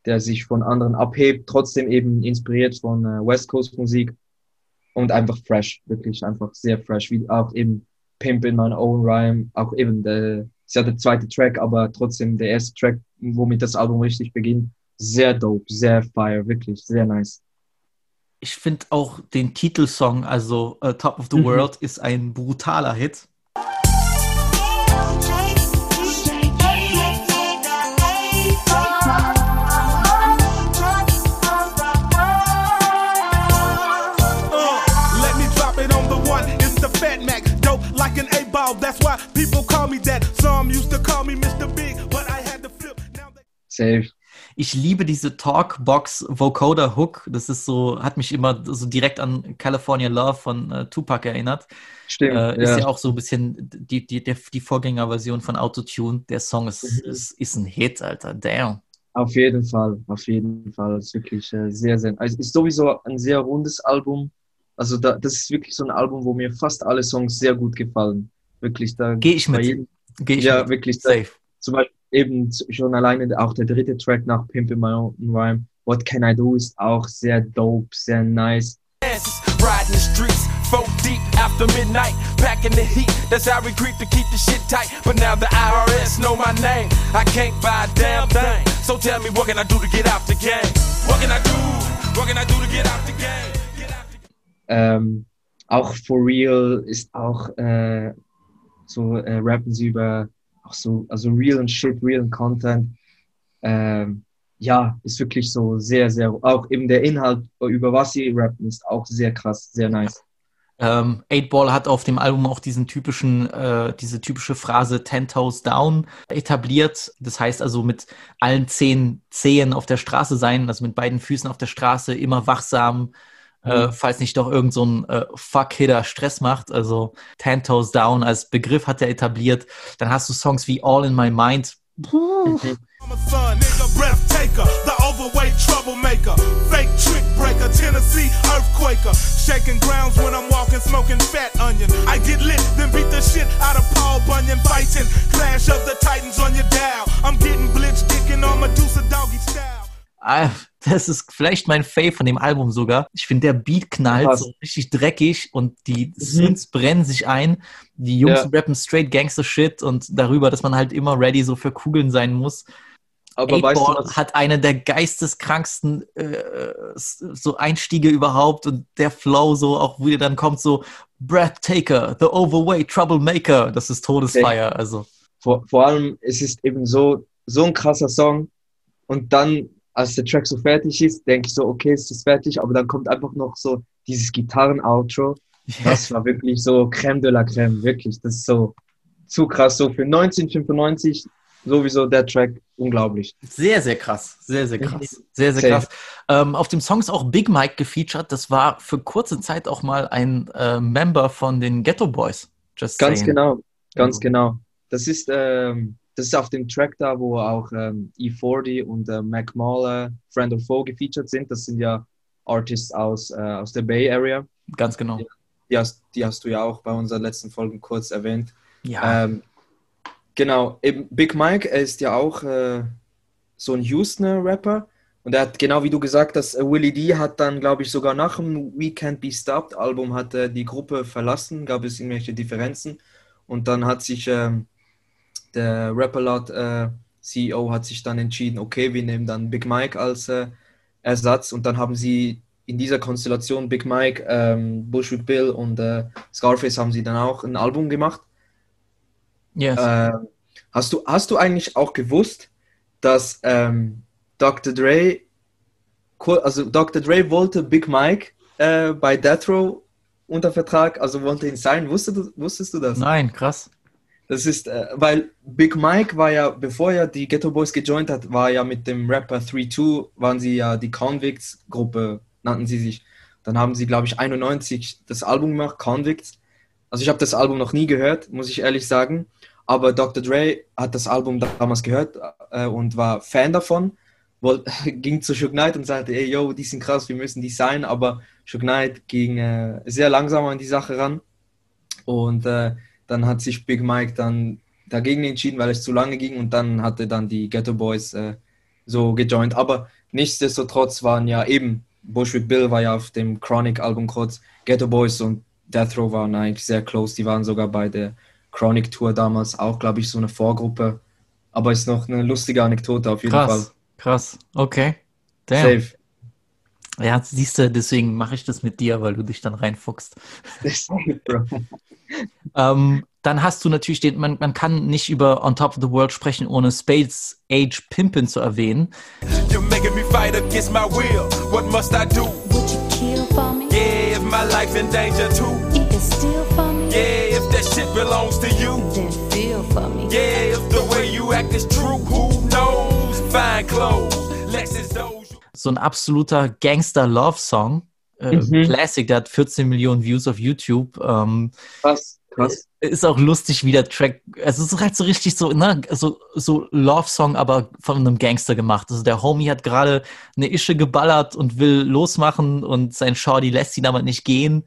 der sich von anderen abhebt, trotzdem eben inspiriert von äh, West Coast Musik und einfach fresh, wirklich einfach sehr fresh, wie auch eben Pimp in My Own Rhyme, auch eben der, ist ja der zweite Track, aber trotzdem der erste Track, womit das Album richtig beginnt, sehr dope, sehr fire, wirklich, sehr nice. Ich finde auch den Titelsong, also äh, Top of the Mhm. World, ist ein brutaler Hit. Uh, let me drop it on the one. It's the Fat Mac, dope like an A ball. That's why people call me that. Some used to call me Mr. Big, but I had to flip. Now they Safe. Ich liebe diese Talkbox Vocoder Hook. Das ist so, hat mich immer so direkt an California Love von äh, Tupac erinnert. Stimmt. Äh, ist ja. ja auch so ein bisschen die, die, der, die Vorgängerversion von Autotune. Der Song ist, Mhm. ist, ist ein Hit, Alter. Damn. Auf jeden Fall, auf jeden Fall. Es ist wirklich äh, sehr, sehr, also es ist sowieso ein sehr rundes Album. Also da, das ist wirklich so ein Album, wo mir fast alle Songs sehr gut gefallen. Wirklich, da Gehe ich mit. jedem- Gehe ich ja, mit. wirklich. Da, Safe. zum Beispiel eben schon alleine auch der dritte Track nach Pimp in My Own Rhyme, What Can I Do, ist auch sehr dope, sehr nice. Riding the streets, four deep after midnight, packing the heat. That's how we creep to keep the shit tight. But now the IRS know my name. I can't buy a damn thing. So tell me, what can I do to get out the game? What can I do? What can I do to get out the game? Ähm, auch For Real ist auch äh, so äh, rappen sie über auch so also real Shit, real Content. Ähm, ja, ist wirklich so sehr, sehr auch eben der Inhalt über was sie rappen ist auch sehr krass, sehr nice. Ähm, 8-Ball hat auf dem Album auch diesen typischen, äh, diese typische Phrase Ten Toes Down etabliert. Das heißt also mit allen zehn Zehen auf der Straße sein, also mit beiden Füßen auf der Straße, immer wachsam, äh, Mhm. falls nicht doch irgend so ein äh, Fuck-Hitter Stress macht. Also Ten Toes Down als Begriff hat er etabliert. Dann hast du Songs wie All in My Mind. I'm a das ist vielleicht mein Fave von dem Album sogar. Ich finde, der Beat knallt Krass. so richtig dreckig und die Synths brennen sich ein. Die Jungs Ja. rappen straight Gangster Shit und darüber, dass man halt immer ready so für Kugeln sein muss. Aber weißt du, Eightball was- hat eine der geisteskranksten äh, so Einstiege überhaupt und der Flow so auch wie dann kommt so Breathtaker, The Overweight Troublemaker, das ist Todesfeier. Also vor, vor allem, es ist eben so, so ein krasser Song. Und dann, als der Track so fertig ist, denke ich so, okay, es ist fertig, aber dann kommt einfach noch so dieses Gitarren-Outro. Das war wirklich so Crème de la Crème, wirklich. Das ist so zu krass. So für 1995 sowieso der Track unglaublich. Sehr, sehr krass. Sehr, sehr krass. Sehr, sehr Safe. krass. Ähm, auf dem Song ist auch Big Mike gefeatured. Das war für kurze Zeit auch mal ein äh, Member von den Ghetto Boys. Just Ganz saying. genau, ganz Also- genau. Das ist, ähm, das ist auf dem Track da, wo auch ähm, E40 und äh, Mac Mahler, Friend of Foe gefeatured sind. Das sind ja Artists aus, äh, aus der Bay Area. Ganz genau. Die hast, die hast du ja auch bei unseren letzten Folgen kurz erwähnt. Ja. Ähm, genau, eben Big Mike, er ist ja auch äh, so ein Houstoner Rapper. Und er hat, genau wie du gesagt hast, äh, Willie D hat dann, glaube ich, sogar nach dem We Can't Be Stopped Album hat er die Gruppe verlassen, gab es irgendwelche Differenzen. Und dann hat sich ähm, der Rapperlot äh, CEO hat sich dann entschieden, okay, wir nehmen dann Big Mike als äh, Ersatz. Und dann haben sie in dieser Konstellation Big Mike, ähm, Bushwick Bill und äh, Scarface haben sie dann auch ein Album gemacht. Yes. Ähm, hast, du, hast du eigentlich auch gewusst, dass ähm, Dr. Dre, also Dr. Dre wollte Big Mike äh, bei Death Row unter Vertrag, also wollte ihn sein. Wusstest du, wusstest du das? Nein, krass. Das ist, äh, weil Big Mike war ja, bevor er die Ghetto Boys gejoint hat, war ja mit dem Rapper 3-2, waren sie ja die Convicts-Gruppe, nannten sie sich. Dann haben sie, glaube ich, 91 das Album gemacht, Convicts. Also ich habe das Album noch nie gehört, muss ich ehrlich sagen. Aber Dr. Dre hat das Album damals gehört äh, und war Fan davon. Woll, ging zu Suge Knight und sagte, ey, yo, die sind krass, wir müssen die sein. Aber Suge Knight ging äh, sehr langsam an die Sache ran. Und äh, dann hat sich Big Mike dann dagegen entschieden, weil es zu lange ging. Und dann hatte dann die Ghetto Boys äh, so gejoint. Aber nichtsdestotrotz waren ja eben, Bushwick Bill war ja auf dem Chronic-Album kurz, Ghetto Boys und Death Row waren eigentlich sehr close. Die waren sogar bei der Chronic Tour damals auch, glaube ich, so eine Vorgruppe. Aber ist noch eine lustige Anekdote auf jeden Krass. Fall. Krass. Okay. Damn. Safe. Ja, siehst du, deswegen mache ich das mit dir, weil du dich dann reinfuchst. Ähm, dann hast du natürlich den, man, man kann nicht über On Top of the World sprechen, ohne Spades Age Pimpin zu erwähnen. You're making me fight against my will. What must I do? Would you kill for me? Yeah, if my life in danger too. You can steal for me? Yeah, if that shit belongs to you. Then feel for me. Yeah, if the way you act is true, who knows? Fine clothes, Lexus Doge. So ein absoluter Gangster-Love-Song. Äh, Mhm. Classic, der hat 14 Millionen Views auf YouTube. Ähm, Krass. Krass. Ist auch lustig, wie der Track, also es ist halt so richtig so, ne, so, so Love-Song, aber von einem Gangster gemacht. Also der Homie hat gerade eine Ische geballert und will losmachen und sein Shorty lässt ihn aber nicht gehen.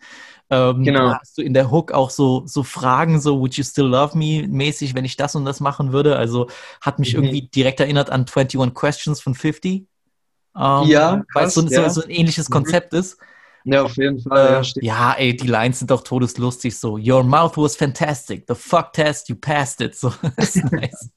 Ähm, Genau. da hast du in der Hook auch so, so Fragen, so Would you still love me mäßig, wenn ich das und das machen würde. Also hat mich Mhm. irgendwie direkt erinnert an 21 Questions von 50. Ähm, Ja, weil es so, ja. so, ein ähnliches Mhm. Konzept ist. Ja, auf jeden Fall. ja, Äh, ja, ey, die Lines sind doch todeslustig so. Your mouth was fantastic. The fuck test, you passed it. So, nice.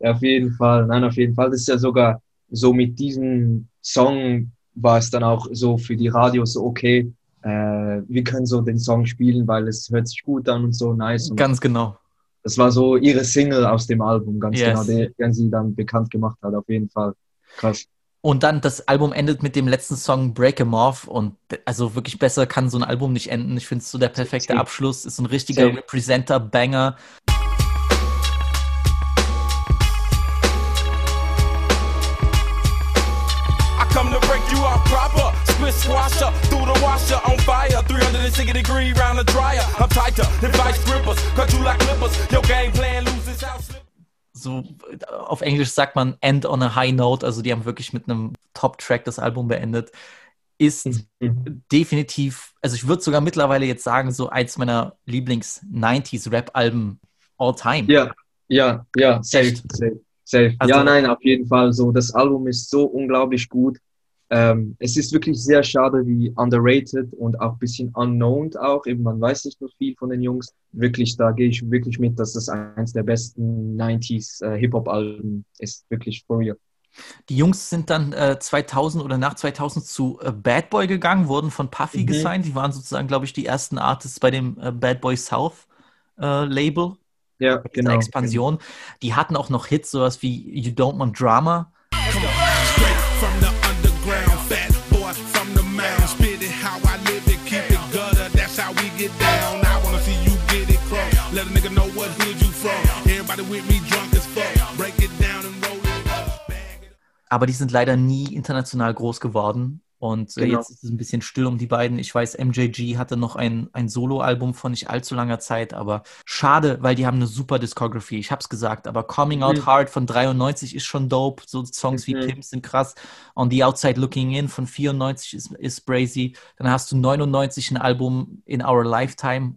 Ja, auf jeden Fall. Nein, auf jeden Fall. Das ist ja sogar so mit diesem Song war es dann auch so für die Radios so, okay, äh, wir können so den Song spielen, weil es hört sich gut an und so nice. Und Ganz genau. das war so ihre Single aus dem Album, ganz Yes. genau, den, den sie dann bekannt gemacht hat, auf jeden Fall. Krass. Und dann das Album endet mit dem letzten Song Break 'em Off und also wirklich besser kann so ein Album nicht enden. Ich finde es so der perfekte. Abschluss, ist so ein richtiger Safe. Representer-Banger. I come to break you off proper. Split swasher through the washer on fire. 360 degree round the dryer. I'm tighter than vice grippers. Cut you like clippers. Your game plan loses out. So auf Englisch sagt man End on a High Note, also die haben wirklich mit einem Top-Track das Album beendet. Ist Mhm. definitiv, also ich würde sogar mittlerweile jetzt sagen, so eins meiner Lieblings-90s-Rap-Alben all time. Ja, ja, ja, safe, safe, safe. Also- ja, nein, auf jeden Fall. So, das Album ist so unglaublich gut. Ähm, es ist wirklich sehr schade, wie underrated und auch ein bisschen unknown auch. Eben, man weiß nicht noch viel von den Jungs. Wirklich, da gehe ich wirklich mit, dass das eins der besten 90s äh, Hip-Hop-Alben ist. Wirklich for real. Die Jungs sind dann äh, 2000 oder nach 2000 zu äh, Bad Boy gegangen, wurden von Puffy Mhm. gesigned. Die waren sozusagen, glaube ich, die ersten Artists bei dem äh, Bad Boy South äh, Label. Ja, genau. Expansion. Die hatten auch noch Hits, sowas wie You Don't Want Drama. Get down. I wanna see you get it crunk. Let a nigga know what hood you from. Everybody with me drunk as fuck. Break it down and roll it up. Aber die sind leider nie international groß geworden. Und äh, Genau. jetzt ist es ein bisschen still um die beiden. Ich weiß, MJG hatte noch ein, ein Solo-Album von nicht allzu langer Zeit, aber schade, weil die haben eine super Discography. Ich hab's gesagt, aber Coming Out Mhm. Hard von 93 ist schon dope. So Songs wie Mhm. Pimps sind krass. On the Outside Looking In von 94 ist, ist brazy. Dann hast du 99 ein Album In Our Lifetime.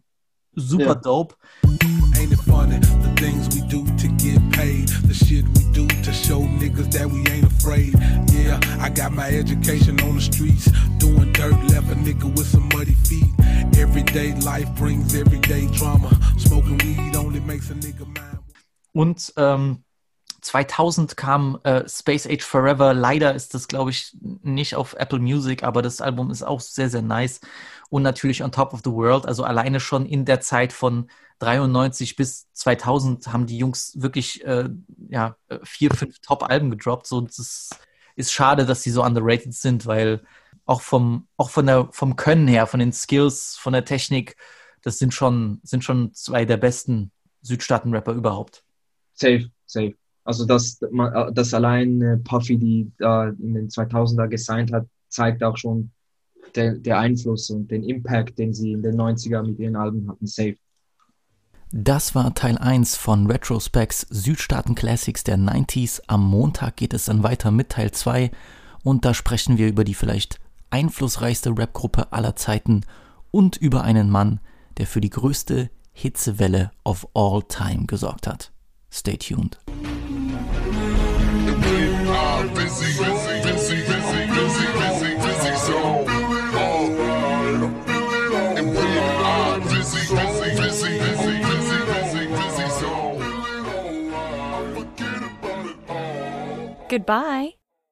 Super Ja. dope. Ain't it funny? The things we do to get paid. The shit we do to show niggas that we ain't afraid. Yeah, I got my education on the streets. Doing dirt, left a nigga with some muddy feet. Everyday life brings everyday drama. Smoking weed only makes a nigga mine. Und ähm, 2000 kam äh, Space Age Forever. Leider ist das, glaube ich, nicht auf Apple Music, aber das Album ist auch sehr, sehr nice. Und natürlich On Top of the World. Also alleine schon in der Zeit von 93 bis 2000 haben die Jungs wirklich äh, ja, äh, vier, fünf Top-Alben gedroppt. So, das ist schade, dass sie so underrated sind, weil auch vom, auch von der, vom Können her, von den Skills, von der Technik, das sind schon, sind schon zwei der besten Südstaaten-Rapper überhaupt. Safe, safe. Also, dass, man- dass allein äh, Puffy, die da in den 2000er gesigned hat, zeigt auch schon der, der Einfluss und den Impact, den sie in den 90er mit ihren Alben hatten. Safe. Das war Teil 1 von Retrospecs Südstaaten Classics der 90s. Am Montag geht es dann weiter mit Teil 2 und da sprechen wir über die vielleicht einflussreichste Rapgruppe aller Zeiten und über einen Mann, der für die größte Hitzewelle of all time gesorgt hat. Stay tuned. Goodbye.